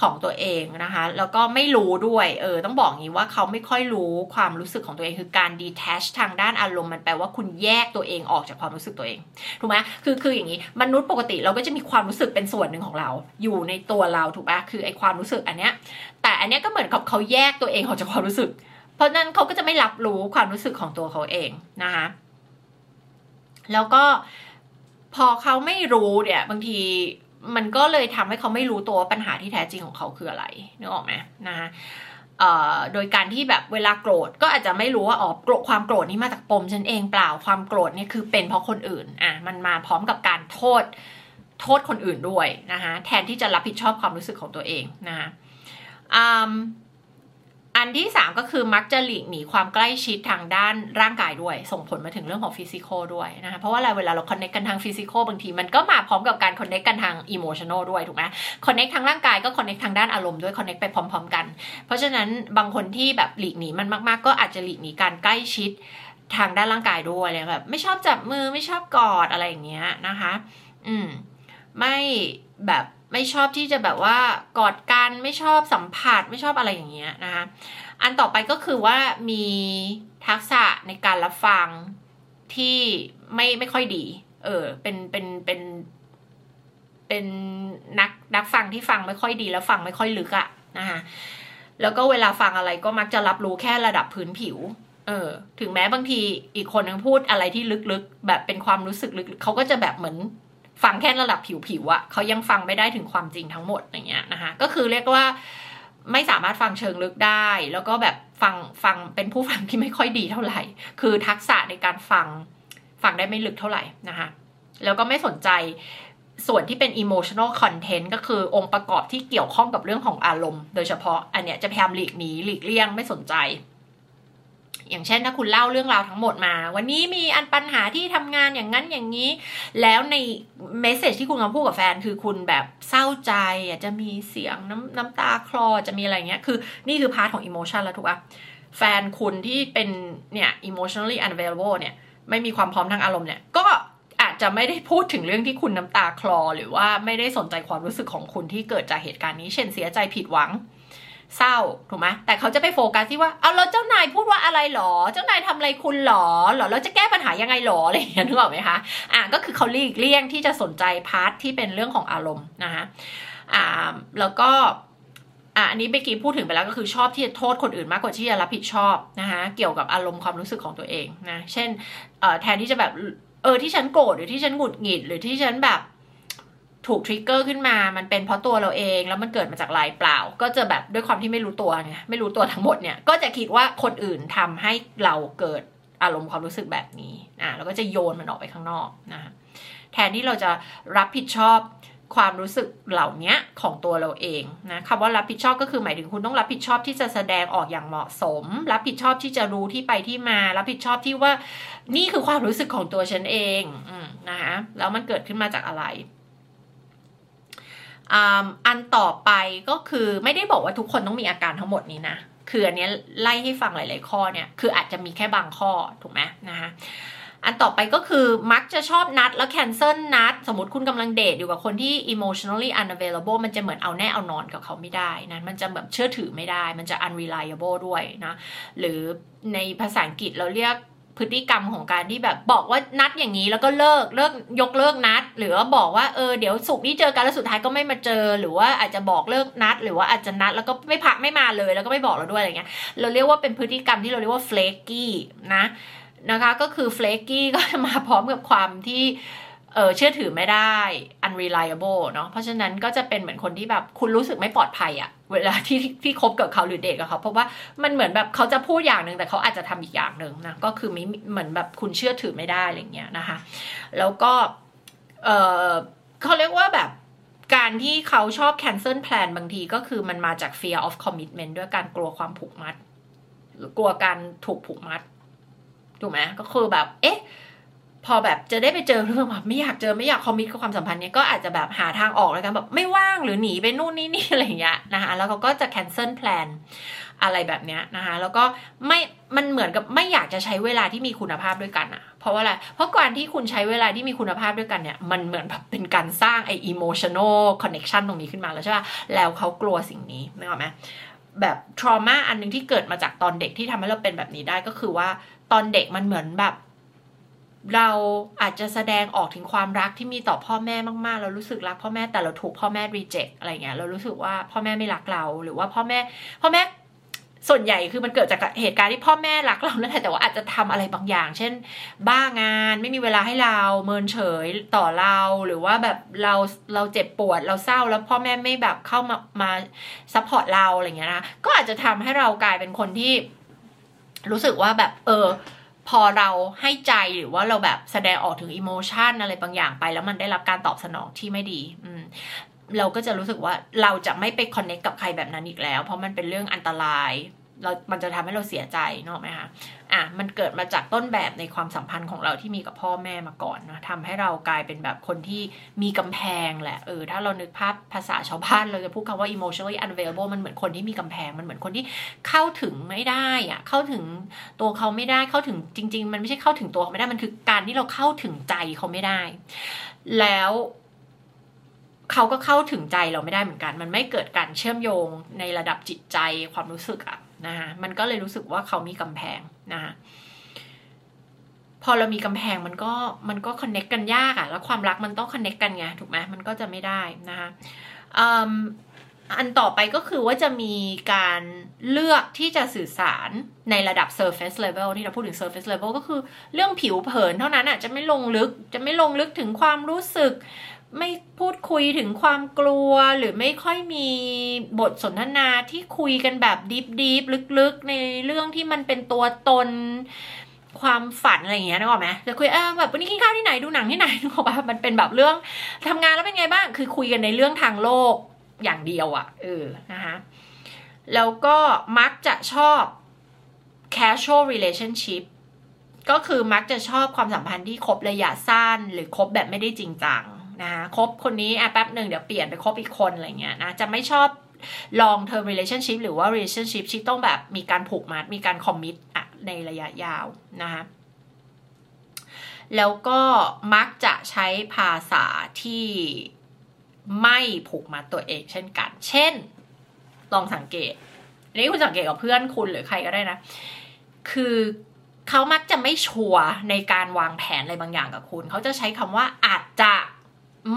[SPEAKER 1] ของตัวเองนะคะ แล้วก็ไม่รู้ด้วยเออต้องบอกงี้ว่าเขาไม่ค่อยรู้ความรู้สึกของตัวเองคือการ detach ทางด้านอารมณ์มันแปลว่าคุณแยกตัวเองออกจากความรู้สึกตัวเองถูกไหมคือคืออย่างนี้มนุษย์ปกติเราก็จะมีความรู้สึกเป็นส่วนหนึ่งของเรา อยู่ในตัวเราถูกไหมคือไอความรู้สึกอันเนี้ยแต่อันเนี้ยก็เหมือนกับเขาแยกตัวเองออกจากความรู้สึก เพราะนั้นเขาก็จะไม่รับรู้ความรู้สึกของตัวเขาเองนะคะแล้วก็ พอเขาไม่รู้เนี่ย บางทีมันก็เลยทำให้เขาไม่รู้ตัวปัญหาที่แท้จริงของเขาคืออะไรนึกออกไหมนะคะโดยการที่แบบเวลาโกรธก็อาจจะไม่รู้ว่าอ๋อโกรธความโกรธนี้มาจากปมฉันเองเปล่าความโกรธนี่คือเป็นเพราะคนอื่นอะมันมาพร้อมกับการโทษโทษคนอื่นด้วยนะคะแทนที่จะรับผิดชอบความรู้สึกของตัวเองนะคะ อันที่สามก็คือมักจะหลีกหนีความใกล้ชิดทางด้านร่างกายด้วย ส่งผลมาถึงเรื่องของ physical ด้วยนะคะเพราะว่าเวลาเรา connect กันทาง physical บางทีมันก็มาพร้อมกับการ connect กันทาง emotional ด้วยถูกไหม connect ทางร่างกายก็ connect ทางด้านอารมณ์ด้วย connect ไปพร้อม ๆ กัน เพราะฉะนั้นบางคนที่แบบหลีกหนีมันมาก ๆ ก็อาจจะหลีกหนีการใกล้ชิดทางด้านร่างกายด้วยเลยแบบไม่ชอบจับมือไม่ชอบกอดอะไรอย่างเงี้ยนะคะ อืมไม่แบบ ไม่ชอบที่จะแบบว่ากอดกันไม่ชอบสัมผัสไม่ชอบอะไรอย่างเงี้ยนะคะอันต่อไปก็คือว่ามีทักษะในการรับฟังที่ไม่ไม่ค่อยดี เออเป็นเป็นเป็นเป็นนักนักฟังที่ฟังไม่ค่อยดีแล้วฟังไม่ค่อยลึกอะนะคะแล้วก็เวลาฟังอะไรก็มักจะรับรู้แค่ระดับพื้นผิว เออ ถึงแม้บางทีอีกคนนึงพูดอะไรที่ลึกๆ แบบเป็นความรู้สึกลึก เขาก็จะแบบเหมือน ฟังแค่ระดับผิวๆอะเขายังฟังไม่ได้ถึงความจริงทั้งหมดอย่างเงี้ยนะคะ ก็คือเรียกว่าไม่สามารถฟังเชิงลึกได้ แล้วก็แบบฟังฟังเป็นผู้ฟังที่ไม่ค่อยดีเท่าไหร่ คือทักษะในการฟังฟังได้ไม่ลึกเท่าไหร่นะคะแล้วก็ไม่สนใจส่วนที่เป็น emotional content ก็คือองค์ประกอบที่เกี่ยวข้องกับเรื่องของอารมณ์ โดยเฉพาะอันเนี้ยจะพยายามหลีกหนีหลีกเลี่ยงไม่สนใจ อย่างเช่นถ้าคุณเล่าเรื่องราวทั้งหมดมา วันนี้มีอันปัญหาที่ทำงานอย่างนั้นอย่างนี้ แล้วในเมสเซจที่คุณกำลังพูดกับแฟน คือคุณแบบเศร้าใจอาจจะมีเสียงน้ำน้ำตาคลอจะมีอะไรเงี้ยคือนี่คือ part ของ emotion แล้วถูกปะแฟนคุณที่เป็นเนี่ย emotionally unavailable เนี่ยไม่มีความพร้อมทางอารมณ์เนี่ยก็อาจจะไม่ได้พูดถึงเรื่องที่คุณน้ำตาคลอ หรือว่าไม่ได้สนใจความรู้สึกของคุณที่เกิดจากเหตุการณ์นี้ เช่นเสียใจผิดหวัง เศร้าถูกไหมแต่เขาจะไปโฟกัสที่ว่าเอาแล้วเจ้านายพูดว่าอะไรหรอ เจ้านายทำอะไรคุณหรอหรอแล้วจะแก้ปัญหายังไงหรออะไรอย่างเงี้ยนึกออกไหมคะอะก็คือเขาหลีกเลี่ยงที่จะสนใจ part ที่เป็นเรื่องของอารมณ์นะคะอ่าแล้วก็อะอันนี้เบกี้พูดถึงไปแล้วก็คือชอบที่จะโทษคนอื่นมากกว่าที่จะรับผิดชอบนะคะเกี่ยวกับอารมณ์ความรู้สึกของตัวเองนะเช่นแทนที่จะแบบเออที่ฉันโกรธหรือที่ฉันหงุดหงิดหรือที่ฉันแบบ ถูก trigger ขึ้นมา มันเป็นเพราะตัวเราเอง แล้วมันเกิดมาจากอะไรเปล่า ก็จะแบบด้วยความที่ไม่รู้ตัวไงไม่รู้ตัวทั้งหมดเนี่ย ก็จะคิดว่าคนอื่นทำให้เราเกิดอารมณ์ความรู้สึกแบบนี้ อะแล้วก็จะโยนมันออกไปข้างนอกนะแทนที่เราจะรับผิดชอบความรู้สึกเหล่านี้ของตัวเราเองนะคำว่ารับผิดชอบก็คือหมายถึงคุณต้องรับผิดชอบที่จะแสดงออกอย่างเหมาะสม รับผิดชอบที่จะรู้ที่ไปที่มา รับผิดชอบที่ว่านี่คือความรู้สึกของตัวฉันเองอนะคะแล้วมันเกิดขึ้นมาจากอะไร อันต่อไปก็คือไม่ได้บอกว่าทุกคนต้องมีอาการทั้งหมดนี้นะคืออันนี้ไล่ให้ฟังหลาย ๆ ข้อเนี่ยคืออาจจะมีแค่บางข้อถูกไหมนะคะอันต่อไปก็คือมักจะชอบนัดแล้วแคนเซิลนัด สมมติคุณกำลังเดทอยู่กับคนที่ emotionally unavailable มันจะเหมือนเอาแน่เอานอนกับเขาไม่ได้นะมันจะแบบเชื่อถือไม่ได้ มันจะ unreliable ด้วยนะ หรือในภาษาอังกฤษเราเรียก พฤติกรรมของการที่แบบบอกว่านัดอย่างนี้แล้วก็เลิกเลิกยกเลิกนัด หรือว่าบอกว่าเออเดี๋ยวสุกนี้เจอกันแล้วสุดท้ายก็ไม่มาเจอ หรือว่าอาจจะบอกเลิกนัด หรือว่าอาจจะนัดแล้วก็ไม่พักไม่มาเลย แล้วก็ไม่บอกเราด้วยอะไรเงี้ย เราเรียกว่าเป็นพฤติกรรมที่เราเรียกว่า flaky นะนะคะ ก็คือ flaky ก็จะมาพร้อมกับความที่เออเชื่อถือไม่ได้ unreliable เนาะเพราะฉะนั้นก็จะเป็นเหมือนคนที่แบบคุณรู้สึกไม่ปลอดภัยอะ เวลาที่ที่คบกับเขาหรือเด็กกับเขาเพราะว่ามันเหมือนแบบเขาจะพูดอย่างหนึ่งแต่เขาอาจจะทำอีกอย่างหนึ่งนะก็คือไม่เหมือนแบบคุณเชื่อถือไม่ได้อะไรเงี้ยนะคะ แล้วก็เออเขาเรียกว่าแบบการที่เขาชอบ cancel plan บางทีก็คือมันมาจาก fear of commitment ด้วยการกลัวความผูกมัด หรือกลัวการถูกผูกมัดถูกไหมก็คือแบบ เอ๊ะ พอแบบจะได้ไปเจอเรื่องแบบไม่อยากเจอไม่อยากคอมมิตกับความสัมพันธ์เนี้ยก็อาจจะแบบหาทางออกแล้วกันแบบไม่ว่างหรือหนีไปนู่นนี่นี่อะไรเงี้ยนะคะแล้วเขาก็จะ cancel plan อะไรแบบเนี้ยนะคะแล้วก็ไม่มันเหมือนกับไม่อยากจะใช้เวลาที่มีคุณภาพด้วยกันอะเพราะว่าอะไรเพราะการที่คุณใช้เวลาที่มีคุณภาพด้วยกันเนี่ยมันเหมือนแบบเป็นการสร้างไอ้ emotional connection ตรงนี้ขึ้นมาแล้วใช่ป่ะแล้วเขากลัวสิ่งนี้นึกออกไหมแบบ trauma อันนึงที่เกิดมาจากตอนเด็กที่ทำให้เราเป็นแบบนี้ได้ก็คือว่าตอนเด็กมันเหมือนแบบ เราอาจจะแสดงออกถึงความรักที่มีต่อพ่อแม่มากๆ เรารู้สึกรักพ่อแม่แต่เราถูกพ่อแม่รีเจ็คอะไรเงี้ย เรารู้สึกว่าพ่อแม่ไม่รักเรา หรือว่าพ่อแม่ พ่อแม่ส่วนใหญ่คือมันเกิดจากเหตุการณ์ที่พ่อแม่รักเราแล้วแต่ว่าอาจจะทำอะไรบางอย่าง เช่น บ้างานไม่มีเวลาให้เราเมินเฉยต่อเรา หรือว่าแบบเราเราเจ็บปวดเราเศร้าแล้วพ่อแม่ไม่แบบเข้ามามา support เราอะไรเงี้ยนะก็อาจจะทำให้เรากลายเป็นคนที่ รู้สึกว่าแบบ เออ พอเราให้ใจหรือว่าเราแบบแสดงออกถึง emotion อะไรบางอย่างไป แล้วมันได้รับการตอบสนองที่ไม่ดี อืมเราก็จะรู้สึกว่าเราจะไม่ไป connect กับใครแบบนั้นอีกแล้ว เพราะมันเป็นเรื่องอันตราย เรา มันจะทำให้เราเสียใจเนอะไหมคะอะ มันเกิดมาจากต้นแบบในความสัมพันธ์ของเราที่มีกับพ่อแม่มาก่อนนะทำให้เรากลายเป็นแบบคนที่มีกำแพงแหละ เออ ถ้าเรานึกภาพภาษาชาวบ้านเราจะพูดคำว่า emotionally unavailable มันเหมือนคนที่มีกำแพง มันเหมือนคนที่เข้าถึงไม่ได้อะเข้าถึงตัวเขาไม่ได้ เข้าถึงจริง ๆ มันไม่ใช่เข้าถึงตัวเขาไม่ได้ มันคือการที่เราเข้าถึงใจเขาไม่ได้ แล้วเขาก็เข้าถึงใจเราไม่ได้เหมือนกัน มันไม่เกิดการเชื่อมโยงในระดับจิตใจความรู้สึกอะ นะคะมันก็เลยรู้สึกว่าเขามีกำแพงนะคะพอเรามีกำแพงมันก็มันก็คอนเน็กกันยากอะแล้วความรักมันต้องคอนเน็กกันไงถูกไหมมันก็จะไม่ได้นะคะอันต่อไปก็คือว่าจะมีการเลือกที่จะสื่อสารในระดับ surface level ที่เราพูดถึง surface level ก็คือเรื่องผิวเผินเท่านั้นอะจะไม่ลงลึกจะไม่ลงลึกถึงความรู้สึก ไม่พูดคุยถึงความกลัวหรือไม่ค่อยมีบทสนทนาที่คุยกันแบบดิฟดิฟลึกๆ ในเรื่องที่มันเป็นตัวตน ความฝันอะไรอย่างเงี้ยนึกออกไหมจะคุยเออแบบวันนี้กินข้าวที่ไหนดูหนังที่ไหนนึกออกปะมันเป็นแบบเรื่องทำงานแล้วเป็นไงบ้างคือคุยกันในเรื่องทางโลกอย่างเดียวอะ่ะเออนะคะแล้วก็มักจะชอบ casual relationship ก็คือมักจะชอบความสัมพันธ์ที่คบระยะสั้น หรือคบแบบไม่ได้จริงจัง นะคะคบคนนี้อะแป๊บหนึ่งเดี๋ยวเปลี่ยนไปคบอีกคนอะไรเงี้ยนะจะไม่ชอบ long term relationship หรือว่า relationship ที่ต้องแบบมีการผูกมัดมีการคอมมิตอะในระยะยาวนะคะแล้วก็มักจะใช้ภาษาที่ไม่ผูกมัดตัวเองเช่นกัน เช่น ลองสังเกตนนี้คุณสังเกตกับเพื่อนคุณหรือใครก็ได้นะ คือเขามักจะไม่ชัวร์ในการวางแผนอะไรบางอย่างกับคุณ เขาจะใช้คำว่าอาจจะ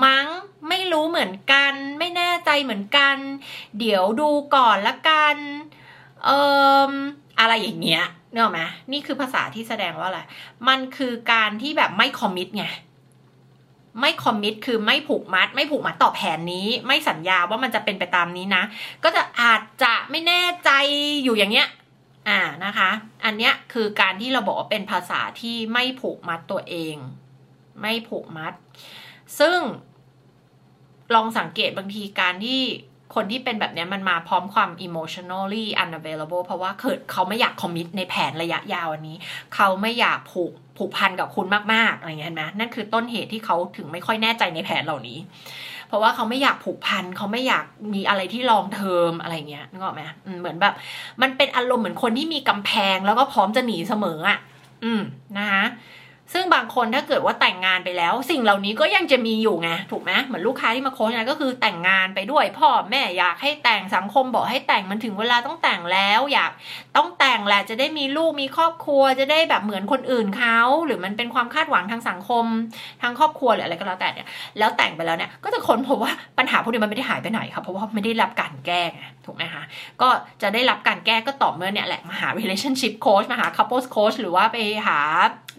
[SPEAKER 1] มั้งไม่รู้เหมือนกัน ไม่แน่ใจเหมือนกัน เดี๋ยวดูก่อนละกันเอ่ออะไรอย่างเงี้ยเนอะไหมนี่คือภาษาที่แสดงว่าอะไรมันคือการที่แบบไม่คอมมิตไงไม่คอมมิตคือไม่ผูกมัด ไม่ผูกมัดต่อแผนนี้ ไม่สัญญาว่ามันจะเป็นไปตามนี้นะ ก็จะอาจจะไม่แน่ใจอยู่อย่างเงี้ยอ่านะคะ อันเนี้ยคือการที่เราบอกว่าเป็นภาษาที่ไม่ผูกมัดตัวเอง ไม่ผูกมัด ซึ่งลองสังเกตบางทีการที่คนที่เป็นแบบนี้มันมาพร้อมความ emotionally unavailable เพราะว่าเกิดเขาไม่อยากคอมมิตในแผนระยะยาวอันนี้ เขาไม่อยากผูกผูกพันกับคุณมากๆอะไรเงี้ยไหมนั่นคือต้นเหตุที่เขาถึงไม่ค่อยแน่ใจในแผนเหล่านี้ เพราะว่าเขาไม่อยากผูกพันเขาไม่อยากมีอะไรที่ลองเทอมอะไรเงี้ยนึกออกไหมเหมือนแบบ มันเป็นอารมณ์เหมือนคนที่มีกำแพงแล้วก็พร้อมจะหนีเสมออะ อืมนะคะ ซึ่งบางคนถ้าเกิดว่าแต่งงานไปแล้ว สิ่งเหล่านี้ก็ยังจะมีอยู่ไงถูกไหมเหมือนลูกค้าที่มาโค้ชนะก็คือแต่งงานไปด้วย พ่อแม่อยากให้แต่งสังคมบอกให้แต่งมันถึงเวลาต้องแต่งแล้ว อยากต้องแต่งแหละจะได้มีลูกมีครอบครัวจะได้แบบเหมือนคนอื่นเขาหรือมันเป็นความคาดหวังทางสังคมทางครอบครัวหรืออะไรก็แล้วแต่เนี่ยแล้วแต่งไปแล้วเนี่ยก็จะค้นพบว่าปัญหาพวกนี้มันไม่ได้หายไปไหนครับเพราะว่าไม่ได้รับการแก้ถูกไหมคะก็จะได้รับการแก้ก็ต่อเมื่อเนี่ยแหละมาหา relationship coach มาหา couples coach หรือว่าไปหา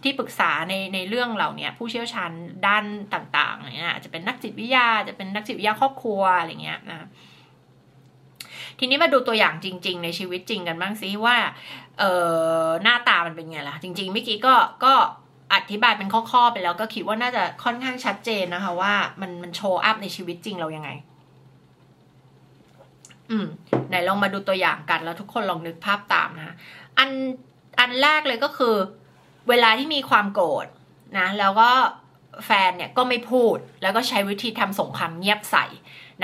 [SPEAKER 1] ที่ปรึกษาในในเรื่องเหล่านี้ผู้เชี่ยวชาญด้านต่างๆเนี่ยจะเป็นนักจิตวิทยาจะเป็นนักจิตวิทยาครอบครัวอะไรเงี้ยนะทีนี้มาดูตัวอย่างจริง ๆ ในชีวิตจริงกันบ้างซิว่าเออหน้าตามันเป็นไงล่ะ จริงๆเมื่อกี้ก็ก็อธิบายเป็นข้อๆไปแล้วก็คิดว่าน่าจะค่อนข้างชัดเจนนะคะ ว่ามันมันโชว์อัพในชีวิตจริงเรายังไง อืมไหนลองมาดูตัวอย่างกันแล้วทุกคนลองนึกภาพตามนะอันอันแรกเลยก็คือ เวลาที่มีความโกรธนะแล้วก็แฟนเนี่ยก็ไม่พูดแล้วก็ใช้วิธีทำสงครามเงียบใส่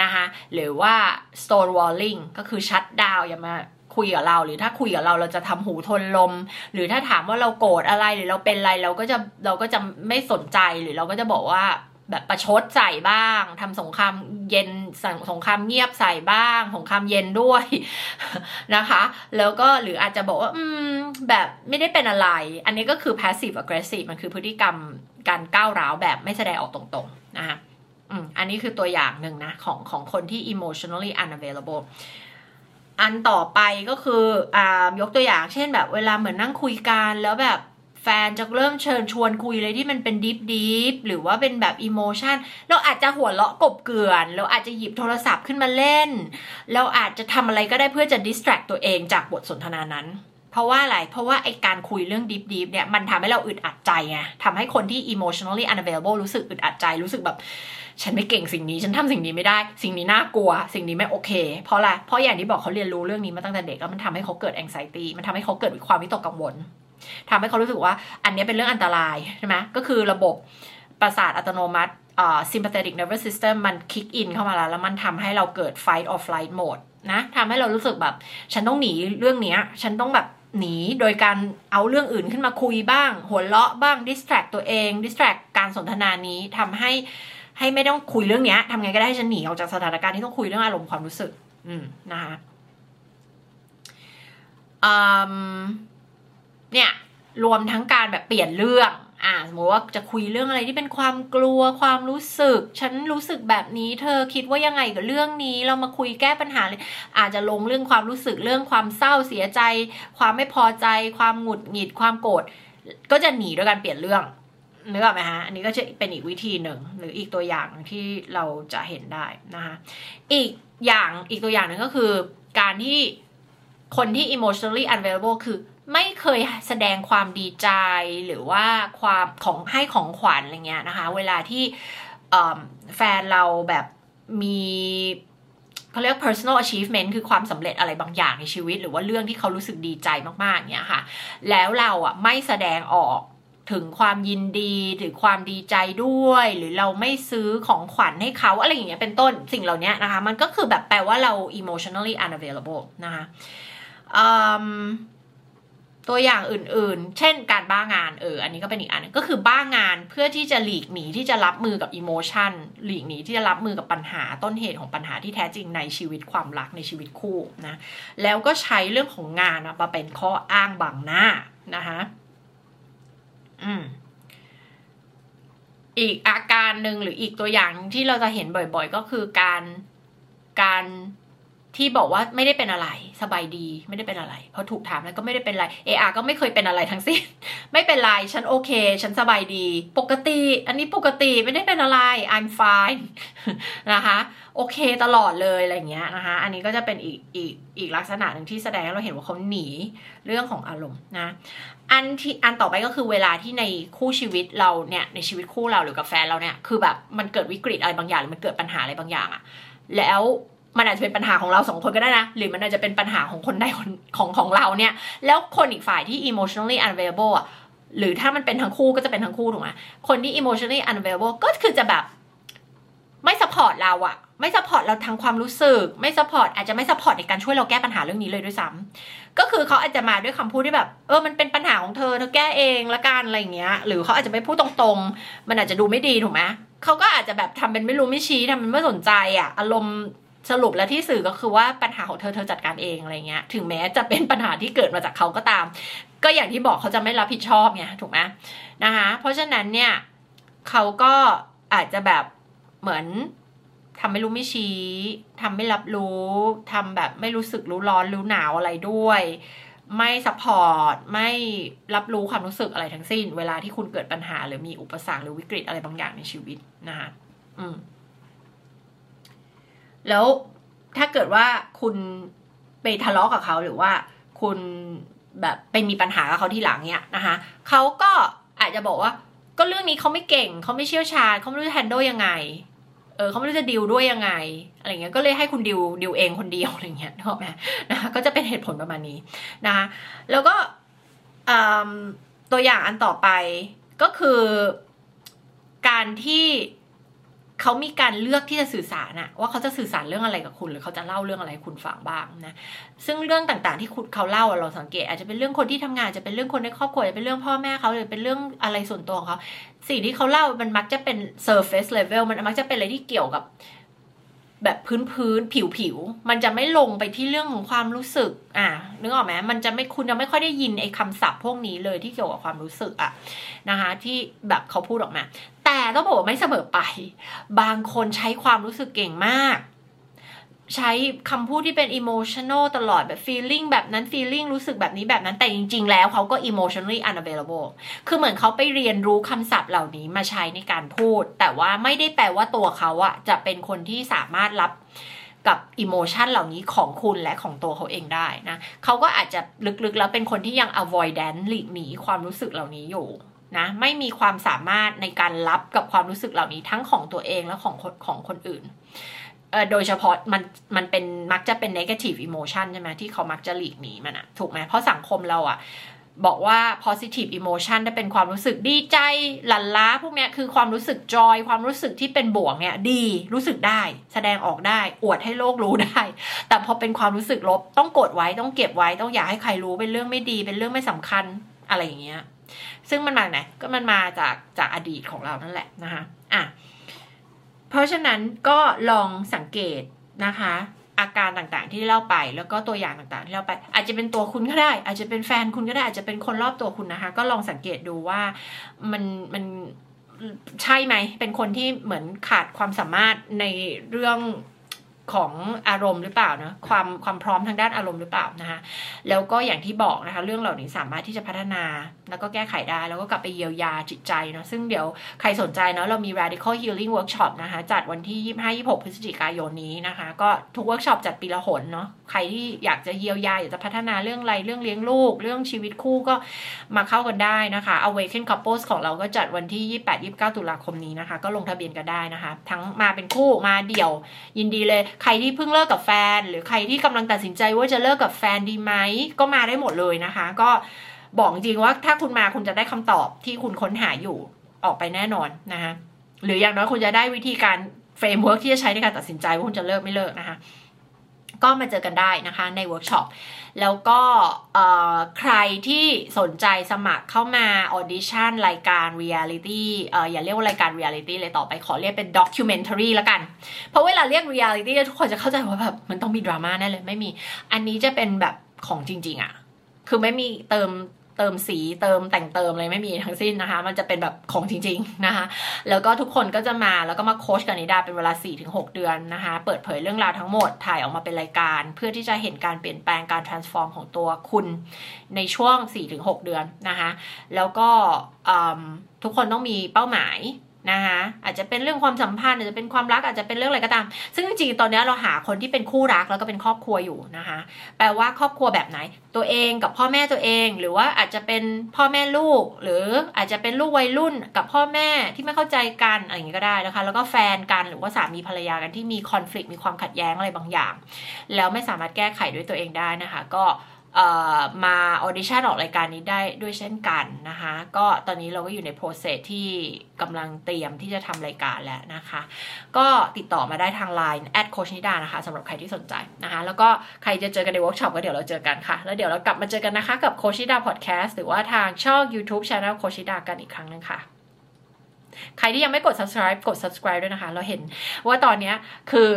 [SPEAKER 1] นะคะหรือว่า stonewalling ก็คือชัดดาวอย่ามาคุยกับเรา หรือถ้าคุยกับเราเราจะทำหูทนลม หรือถ้าถามว่าเราโกรธอะไรหรือเราเป็นอะไรเราก็จะเราก็จะไม่สนใจหรือเราก็จะบอกว่า แบบประชดใส่บ้างทำสงครามเย็นสงครามเงียบใส่บ้าง สงครามเย็นด้วยนะคะ แล้วก็หรืออาจจะบอกว่า อืม แบบไม่ได้เป็นอะไร อันนี้ก็คือ passive aggressive มันคือพฤติกรรมการก้าวร้าวแบบไม่แสดงออกตรงๆนะคะอืมอันนี้คือตัวอย่างหนึ่งนะ ของของคนที่ emotionally unavailable อันต่อไปก็คืออ่ายกตัวอย่างเช่นแบบเวลาเหมือนนั่งคุยกันแล้วแบบ แฟนจะเริ่มเชิญชวนคุยเลยที่มันเป็น deep deep หรือว่าเป็นแบบ emotion เราอาจจะหัวเราะกบเกลื่อนเราอาจจะหยิบโทรศัพท์ขึ้นมาเล่น เราอาจจะทำอะไรก็ได้เพื่อจะ distract ตัวเองจากบทสนทนานั้นเพราะว่าอะไร เพราะว่าไอ้การคุยเรื่อง deep deep เนี่ยมันทำให้เราอึดอัดใจไงทำให้คนที่ emotionally unavailable รู้สึกอึดอัดใจ รู้สึกแบบ ฉันไม่เก่งสิ่งนี้ ฉันทำสิ่งนี้ไม่ได้ สิ่งนี้น่ากลัว สิ่งนี้ไม่โอเค เพราะอะไร เพราะอย่างที่บอกเขาเรียนรู้เรื่องนี้มาตั้งแต่เด็กแล้วมันทำให้เขาเกิด anxiety มันทำให้เขาเกิดความวิตกกังวล ทำให้เขารู้สึกว่าอันนี้เป็นเรื่องอันตรายใช่ไหมก็คือระบบประสาทอัตโนมัติอ่า sympathetic nervous system มัน kick in เข้ามาแล้ว แล้วมันทำให้เราเกิด fight or flight mode นะทำให้เรารู้สึกแบบ ฉันต้องหนีเรื่องนี้ฉันต้องแบบหนีโดยการเอาเรื่องอื่นขึ้นมาคุยบ้าง หัวเราะบ้าง distract ตัวเอง distract การสนทนานี้ทำให้ให้ไม่ต้องคุยเรื่องนี้ทำไงก็ได้ให้ฉันหนีออกจากสถานการณ์ที่ต้องคุยเรื่องอารมณ์ความรู้สึก อืมนะคะอืมเนี่ย รวมทั้งการแบบเปลี่ยนเรื่องอ่าสมมติว่าจะคุยเรื่องอะไรที่เป็นความกลัวความรู้สึก ฉันรู้สึกแบบนี้ เธอคิดว่ายังไงกับเรื่องนี้ เรามาคุยแก้ปัญหาเลยอาจจะลงเรื่องความรู้สึกเรื่องความเศร้าเสียใจ ความไม่พอใจ ความหงุดหงิด ความโกรธก็จะหนีด้วยการเปลี่ยนเรื่องนึกออกไหมฮะ อันนี้ก็จะเป็นอีกวิธีหนึ่ง หรืออีกตัวอย่างที่เราจะเห็นได้นะคะอีกอย่างอีกตัวอย่างหนึ่งก็คือ การที่คนที่ emotionally unavailable คือ ไม่เคยแสดงความดีใจหรือว่าความของให้ของขวัญอะไรเงี้ยนะคะ เวลาที่แฟนเราแบบมีเขาเรียก personal achievement คือความสำเร็จอะไรบางอย่างในชีวิต หรือว่าเรื่องที่เขารู้สึกดีใจมากๆเนี่ยค่ะ แล้วเราอะไม่แสดงออกถึงความยินดีถึงความดีใจด้วย หรือเราไม่ซื้อของขวัญให้เขาอะไรอย่างเงี้ยเป็นต้นสิ่งเหล่านี้นะคะ มันก็คือแบบแปลว่าเรา emotionally unavailable นะคะ ตัวอย่างอื่นๆ เช่นการบ้างานเออ อันนี้ก็เป็นอีกอันนึงก็คือบ้างานเพื่อที่จะหลีกหนีที่จะรับมือกับอิโมชันหลีกหนีที่จะรับมือกับปัญหาต้นเหตุของปัญหาที่แท้จริงในชีวิตความรักในชีวิตคู่นะ แล้วก็ใช้เรื่องของงานมาเป็นข้ออ้างบังหน้านะคะอืมอีกอาการหนึ่งหรืออีกตัวอย่างที่เราจะเห็นบ่อยๆ ก็คือการการ ที่บอกว่าไม่ได้เป็นอะไรสบายดีไม่ได้เป็นอะไรพอถูกถามแล้วก็ไม่ได้เป็นอะไรเออาก็ไม่เคยเป็นอะไรทั้งสิ้น ไม่เป็นไร ฉันโอเค ฉันสบายดี ปกติ อันนี้ปกติไม่ได้เป็นอะไร I'm fine นะคะโอเคตลอดเลยอะไรเงี้ยนะคะ อันนี้ก็จะเป็นอีกอีกอีกลักษณะหนึ่งที่แสดงเราเห็นว่าเขาหนีเรื่องของอารมณ์นะอันที่อันต่อไปก็คือเวลาที่ในคู่ชีวิตเราเนี่ยในชีวิตคู่เราหรือกับแฟนเราเนี่ยคือแบบมันเกิดวิกฤตอะไรบางอย่างหรือมันเกิดปัญหาอะไรบางอย่างอะแล้ว มันอาจจะเป็นปัญหาของเราสองคนก็ได้นะ หรือมันอาจจะเป็นปัญหาของคนใดคนของของเราเนี่ย แล้วคนอีกฝ่ายที่ emotionally unavailable อะหรือถ้ามันเป็นทั้งคู่ก็จะเป็นทั้งคู่ถูกไหมคนที่ emotionally unavailable ก็คือจะแบบไม่ support เราอะไม่ support เราทางความรู้สึก ไม่ support อาจจะไม่ support ในการช่วยเราแก้ปัญหาเรื่องนี้เลยด้วยซ้ำก็คือเขาอาจจะมาด้วยคำพูดที่แบบ เออมันเป็นปัญหาของเธอเธอแก้เองละกันอะไรเงี้ย หรือเขาอาจจะไม่พูดตรงๆ มันอาจจะดูไม่ดีถูกไหมเขาก็อาจจะแบบทำเป็นไม่รู้ไม่ชี้ทำเป็นไม่สนใจอะอารมณ์ สรุปแล้วที่สื่อก็คือว่าปัญหาของเธอเธอจัดการเองอะไรเงี้ย ถึงแม้จะเป็นปัญหาที่เกิดมาจากเขาก็ตาม ก็อย่างที่บอกเขาจะไม่รับผิดชอบไงถูกไหมนะคะ เพราะฉะนั้นเนี่ยเขาก็อาจจะแบบเหมือนทำไม่รู้ไม่ชี้ทำไม่รับรู้ทำแบบไม่รู้สึกรู้ร้อนรู้หนาวอะไรด้วย ไม่สปอร์ตไม่รับรู้ความรู้สึกอะไรทั้งสิ้น เวลาที่คุณเกิดปัญหาหรือมีอุปสรรคหรือวิกฤตอะไรบางอย่างในชีวิตนะคะอืม แล้วถ้าเกิดว่าคุณไปทะเลาะกับเขาหรือว่าคุณแบบไปมีปัญหากับเขาที่หลังเนี่ยนะคะเขาก็อาจจะบอกว่า ก็เรื่องนี้เขาไม่เก่งเขาไม่เชี่ยวชาญเขาไม่รู้จะแฮนด์ลยังไงเออเขาไม่รู้จะดิวด้วยยังไงอะไรเงี้ยก็เลยให้คุณดิวดิวเองคนเดียวอะไรเงี้ยถูกไหมนะคะก็จะเป็นเหตุผลประมาณนี้นะคะแล้วก็ตัวอย่างอันต่อไปก็คือการที่ เขามีการเลือกที่จะสื่อสารอะว่าเขาจะสื่อสารเรื่องอะไรกับคุณ หรือเขาจะเล่าเรื่องอะไรคุณฟังบ้างนะซึ่งเรื่องต่างๆที่คุณเขาเล่าเราสังเกต อาจจะเป็นเรื่องคนที่ทำงานจะเป็นเรื่องคนในครอบครัวจะเป็นเรื่องพ่อแม่เขาหรือเป็นเรื่องอะไรส่วนตัวของเขาสิ่งที่เขาเล่ามันมักจะเป็น surface level มันมักจะเป็นอะไรที่เกี่ยวกับ แบบพื้นพื้นผิวผิวมันจะไม่ลงไปที่เรื่องของความรู้สึก อะนึกออกไหมมันจะไม่คุณจะไม่ค่อยได้ยินไอ้คำศัพท์พวกนี้เลยที่เกี่ยวกับความรู้สึกอะนะคะ ที่แบบเขาพูดออกมา แต่ต้องบอกว่าไม่เสมอไป บางคนใช้ความรู้สึกเก่งมาก ใช้คำพูดที่เป็น emotional ตลอดแบบ feeling แบบนั้น feeling รู้สึกแบบนี้แบบนั้นแต่จริง ๆ แล้วเขาก็ emotionally unavailable คือเหมือนเขาไปเรียนรู้คำศัพท์เหล่านี้มาใช้ในการพูด แต่ว่าไม่ได้แปลว่าตัวเขาอะจะเป็นคนที่สามารถรับกับอิโมชันเหล่านี้ของคุณและของตัวเขาเองได้นะเขาก็อาจจะลึกๆแล้วเป็นคนที่ยัง avoidant หลีกหนีความรู้สึกเหล่านี้อยู่นะไม่มีความสามารถในการรับกับความรู้สึกเหล่านี้ทั้งของตัวเองและของของคนอื่น โดยเฉพาะมันมันเป็นมักจะเป็น negative emotion ใช่ไหมที่เขามักจะหลีกหนีมันอะถูกไหมเพราะสังคมเราอะบอกว่า positive emotion ได้เป็นความรู้สึกดีใจหลั่นล้าพวกเนี้ยคือความรู้สึกจอยความรู้สึกที่เป็นบวกเนี่ยดีรู้สึกได้ แสดงออกได้ อวดให้โลกรู้ได้ แต่พอเป็นความรู้สึกลบต้องกดไว้ต้องเก็บไว้ต้องอย่าให้ใครรู้เป็นเรื่องไม่ดี เป็นเรื่องไม่สำคัญอะไรอย่างเงี้ยซึ่งมันมาไหนก็มันมาจากจากอดีตของเรานั่นแหละนะคะอะ เพราะฉะนั้นก็ลองสังเกตนะคะ อาการต่างๆที่เล่าไป แล้วก็ตัวอย่างต่างๆที่เล่าไป อาจจะเป็นตัวคุณก็ได้ อาจจะเป็นแฟนคุณก็ได้อาจจะเป็นคนรอบตัวคุณนะคะ ก็ลองสังเกตดูว่ามันมันใช่ไหม เป็นคนที่เหมือนขาดความสามารถในเรื่องของอารมณ์หรือเปล่านะความความพร้อมทางด้านอารมณ์หรือเปล่านะคะแล้วก็อย่างที่บอกนะคะ เรื่องเหล่านี้สามารถที่จะพัฒนาแล้วก็แก้ไขได้ แล้วก็กลับไปเยียวยาจิตใจเนาะซึ่งเดี๋ยวใครสนใจเนาะเรามี radical healing workshop นะคะ จัดวันที่ 25-26 พฤศจิกายนนี้นะคะ ก็ทุกเวิร์กช็อปจัดปีละหนเนาะใครที่อยากจะเยียวยา อยากจะพัฒนาเรื่องอะไรเรื่องเลี้ยงลูก เรื่องชีวิตคู่ก็มาเข้ากันได้นะคะ awaken couples ของเราก็จัดวันที่ 28-29 ตุลาคมนี้นะคะ ก็ลงทะเบียนกันได้นะคะ ทั้งมาเป็นคู่มาเดี่ยว ยินดีเลย ใครที่เพิ่งเลิกกับแฟน หรือใครที่กำลังตัดสินใจว่าจะเลิกกับแฟนดีไหมก็มาได้หมดเลยนะคะ ก็ บอกจริงว่าถ้าคุณมาคุณจะได้คำตอบที่คุณค้นหาอยู่ออกไปแน่นอนนะคะหรืออย่างน้อยคุณจะได้วิธีการ framework ที่จะใช้ในการตัดสินใจว่าคุณจะเลิกไม่เลิกนะคะก็มาเจอกันได้นะคะในเวิร์กช็อปแล้วก็ใครที่สนใจสมัครเข้ามาออดิชั่นรายการเรียลิตี้อย่าเรียกว่ารายการเรียลิตี้เลยต่อไปขอเรียกเป็น documentary แล้วกัน เพราะเวลาเรียกเรียลิตี้ทุกคนจะเข้าใจว่าแบบมันต้องมีดราม่าแน่เลยไม่มี อันนี้จะเป็นแบบของจริง ๆอะ่ะคือไม่มีเติม เติมสีเติมแต่งเติมอะไรไม่มีทั้งสิ้นนะคะ มันจะเป็นแบบของจริงๆนะคะ แล้วก็ทุกคนก็จะมาแล้วก็มาโค้ชกับนิดาเป็นเวลา 4-6 เดือนนะคะ เปิดเผยเรื่องราวทั้งหมดถ่ายออกมาเป็นรายการ เพื่อที่จะเห็นการเปลี่ยนแปลงการ transform ของตัวคุณในช่วง 4-6 เดือนนะคะ แล้วก็ทุกคนต้องมีเป้าหมาย นะคะอาจจะเป็นเรื่องความสัมพันธ์อาจจะเป็นความรักอาจจะเป็นเรื่องอะไรก็ตาม ซึ่งจริงๆตอนนี้เราหาคนที่เป็นคู่รักแล้วก็เป็นครอบครัวอยู่นะคะแปลว่าครอบครัวแบบไหน ตัวเองกับพ่อแม่ตัวเอง หรือว่าอาจจะเป็นพ่อแม่ลูก หรืออาจจะเป็นลูกวัยรุ่นกับพ่อแม่ที่ไม่เข้าใจกันอะไรอย่างนี้ก็ได้นะคะ แล้วก็แฟนกันหรือว่าสามีภรรยากันที่มีคอน FLICT มีความขัดแย้งอะไรบางอย่าง แล้วไม่สามารถแก้ไขด้วยตัวเองได้นะคะ ก็ มาออดิชั่นออกรายการนี้ได้ด้วยเช่นกันนะคะ ก็ตอนนี้เราก็อยู่ใน process ที่กำลังเตรียมที่จะทำรายการแล้วนะคะ ก็ติดต่อมาได้ทาง Line add โค้ชนิดานะคะสำหรับใครที่สนใจนะคะ แล้วก็ใครจะเจอกันในเวิร์กช็อปก็เดี๋ยวเราเจอกันค่ะ แล้วเดี๋ยวเรากลับมาเจอกันนะคะกับโค้ชนิดาพอดแคสต์หรือว่าทางช่อง YouTube Channel โค้ชนิดากันอีกครั้งนึงค่ะ ใครที่ยังไม่กด subscribe กด subscribe ด้วยนะคะ เราเห็นว่าตอนนี้คือ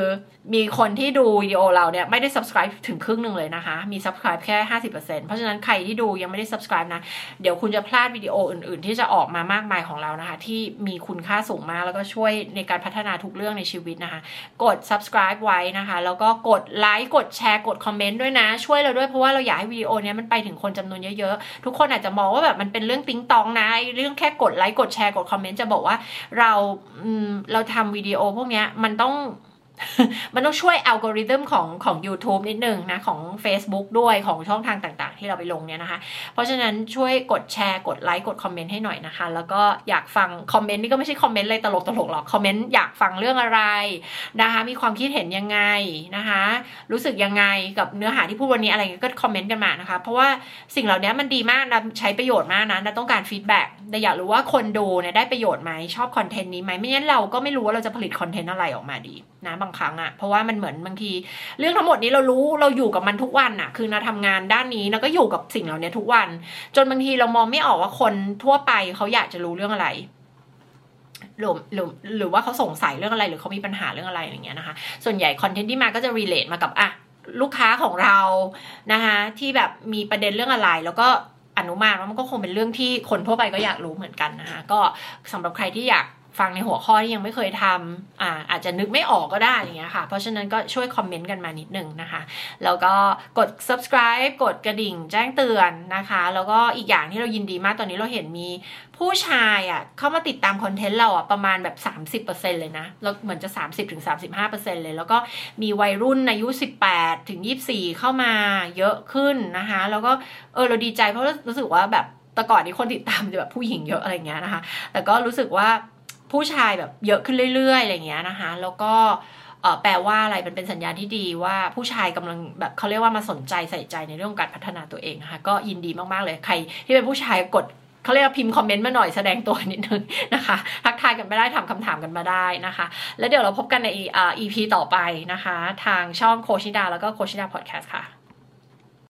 [SPEAKER 1] มีคนที่ดูวิดีโอเราเนี่ยไม่ได้ subscribe ถึงครึ่งหนึ่งเลยนะคะ มี subscribe แค่ 50%เพราะฉะนั้นใครที่ดูยังไม่ได้ subscribe นะ เดี๋ยวคุณจะพลาดวิดีโออื่น ๆ ที่จะออกมามากมายของเรานะคะ ที่มีคุณค่าสูงมากแล้วก็ช่วยในการพัฒนาทุกเรื่องในชีวิตนะคะ กด subscribe ไว้นะคะ แล้วก็กดไลค์กดแชร์กดคอมเมนต์ด้วยนะ ช่วยเราด้วยเพราะว่าเราอยากให้วิดีโอนี้มันไปถึงคนจำนวนเยอะๆทุกคนอาจจะมองว่าแบบมันเป็นเรื่องติ้งตองนะเรื่องแค่กดไลค์กดแชร์กดคอมเมนต์จะบอกว่าเราเราทำวิดีโอพวกนี้มันต้อง มันต้องช่วยอัลกอริทึมของของ YouTube นิดนึงนะ ของ Facebook ด้วยของช่องทางต่างๆ ที่เราไปลงเนี่ยนะคะ เพราะฉะนั้นช่วยกดแชร์ กดไลค์ กดคอมเมนต์ให้หน่อยนะคะ แล้วก็อยากฟังคอมเมนต์นี่ก็ไม่ใช่คอมเมนต์อะไรตลกๆหรอก คอมเมนต์อยากฟังเรื่องอะไรนะคะ มีความคิดเห็นยังไงนะคะ รู้สึกยังไงกับเนื้อหาที่พูดวันนี้อะไรเงี้ยก็คอมเมนต์กันมานะคะ เพราะว่าสิ่งเหล่านี้มันดีมากนะใช้ประโยชน์มากนะนะต้องการ feedback แต่อยากรู้ว่าคนดูเนี่ยได้ประโยชน์ไหมชอบคอนเทนต์นี้ไหมไม่งั้นเราก็ไม่รู้ว่าเราจะผลิตคอนเทนต์อะไรออกมาดีนะบางครั้งอะเพราะว่ามันเหมือนบางที เรื่องทั้งหมดนี้เรารู้เราอยู่กับมันทุกวันอะคือเราทำงานด้านนี้เราก็อยู่กับสิ่งเหล่านี้ทุกวัน จนบางทีเรามองไม่ออกว่าคนทั่วไปเขาอยากจะรู้เรื่องอะไรหรือหรือหรือว่าเขาสงสัยเรื่องอะไรหรือเขามีปัญหาเรื่องอะไรอย่างเงี้ยนะคะ ส่วนใหญ่คอนเทนต์ที่มาก็จะ relate มากับอะลูกค้าของเรานะคะที่แบบมีประเด็นเรื่องอะไร แล้วก็อนุมานว่ามันก็คงเป็นเรื่องที่คนทั่วไปก็อยากรู้เหมือนกันนะคะก็สำหรับใครที่อยาก ฟังในหัวข้อที่ยังไม่เคยทำอ่าอาจจะนึกไม่ออกก็ได้อย่างเงี้ยค่ะ เพราะฉะนั้นก็ช่วยคอมเมนต์กันมานิดนึงนะคะ แล้วก็กด subscribe กดกระดิ่งแจ้งเตือนนะคะ แล้วก็อีกอย่างที่เรายินดีมากตอนนี้เราเห็นมีผู้ชายอะเข้ามาติดตามคอนเทนต์เราอะประมาณแบบ 30%เลยนะแล้วเหมือนจะ 30-35%เลย แล้วก็มีวัยรุ่นอายุ 18ถึง24 เข้ามาเยอะขึ้นนะคะ แล้วก็เออเราดีใจเพราะรู้สึกว่าแบบแต่ก่อนนี้คนติดตามจะแบบผู้หญิงเยอะอะไรเงี้ยนะคะ แต่ก็รู้สึกว่า ผู้ชายแบบเยอะขึ้นเรื่อยๆอะไรเงี้ยนะคะ แล้วก็แปลว่าอะไรมันเป็นสัญญาณที่ดีว่าผู้ชายกำลังแบบเขาเรียกว่ามาสนใจใส่ใจในเรื่องการพัฒนาตัวเองนะคะก็ยินดีมากๆเลยใคร ที่เป็นผู้ชายกดเขาเรียกว่าพิมพ์คอมเมนต์มาหน่อยแสดงตัวนิดนึงนะคะ ทักทายกันไม่ได้ทำคำถามกันมาได้นะคะ แล้วเดี๋ยวเราพบกันใน EP ต่อไปนะคะ ทางช่องโคชิดาแล้วก็โคชิดาพอดแคสต์ค่ะ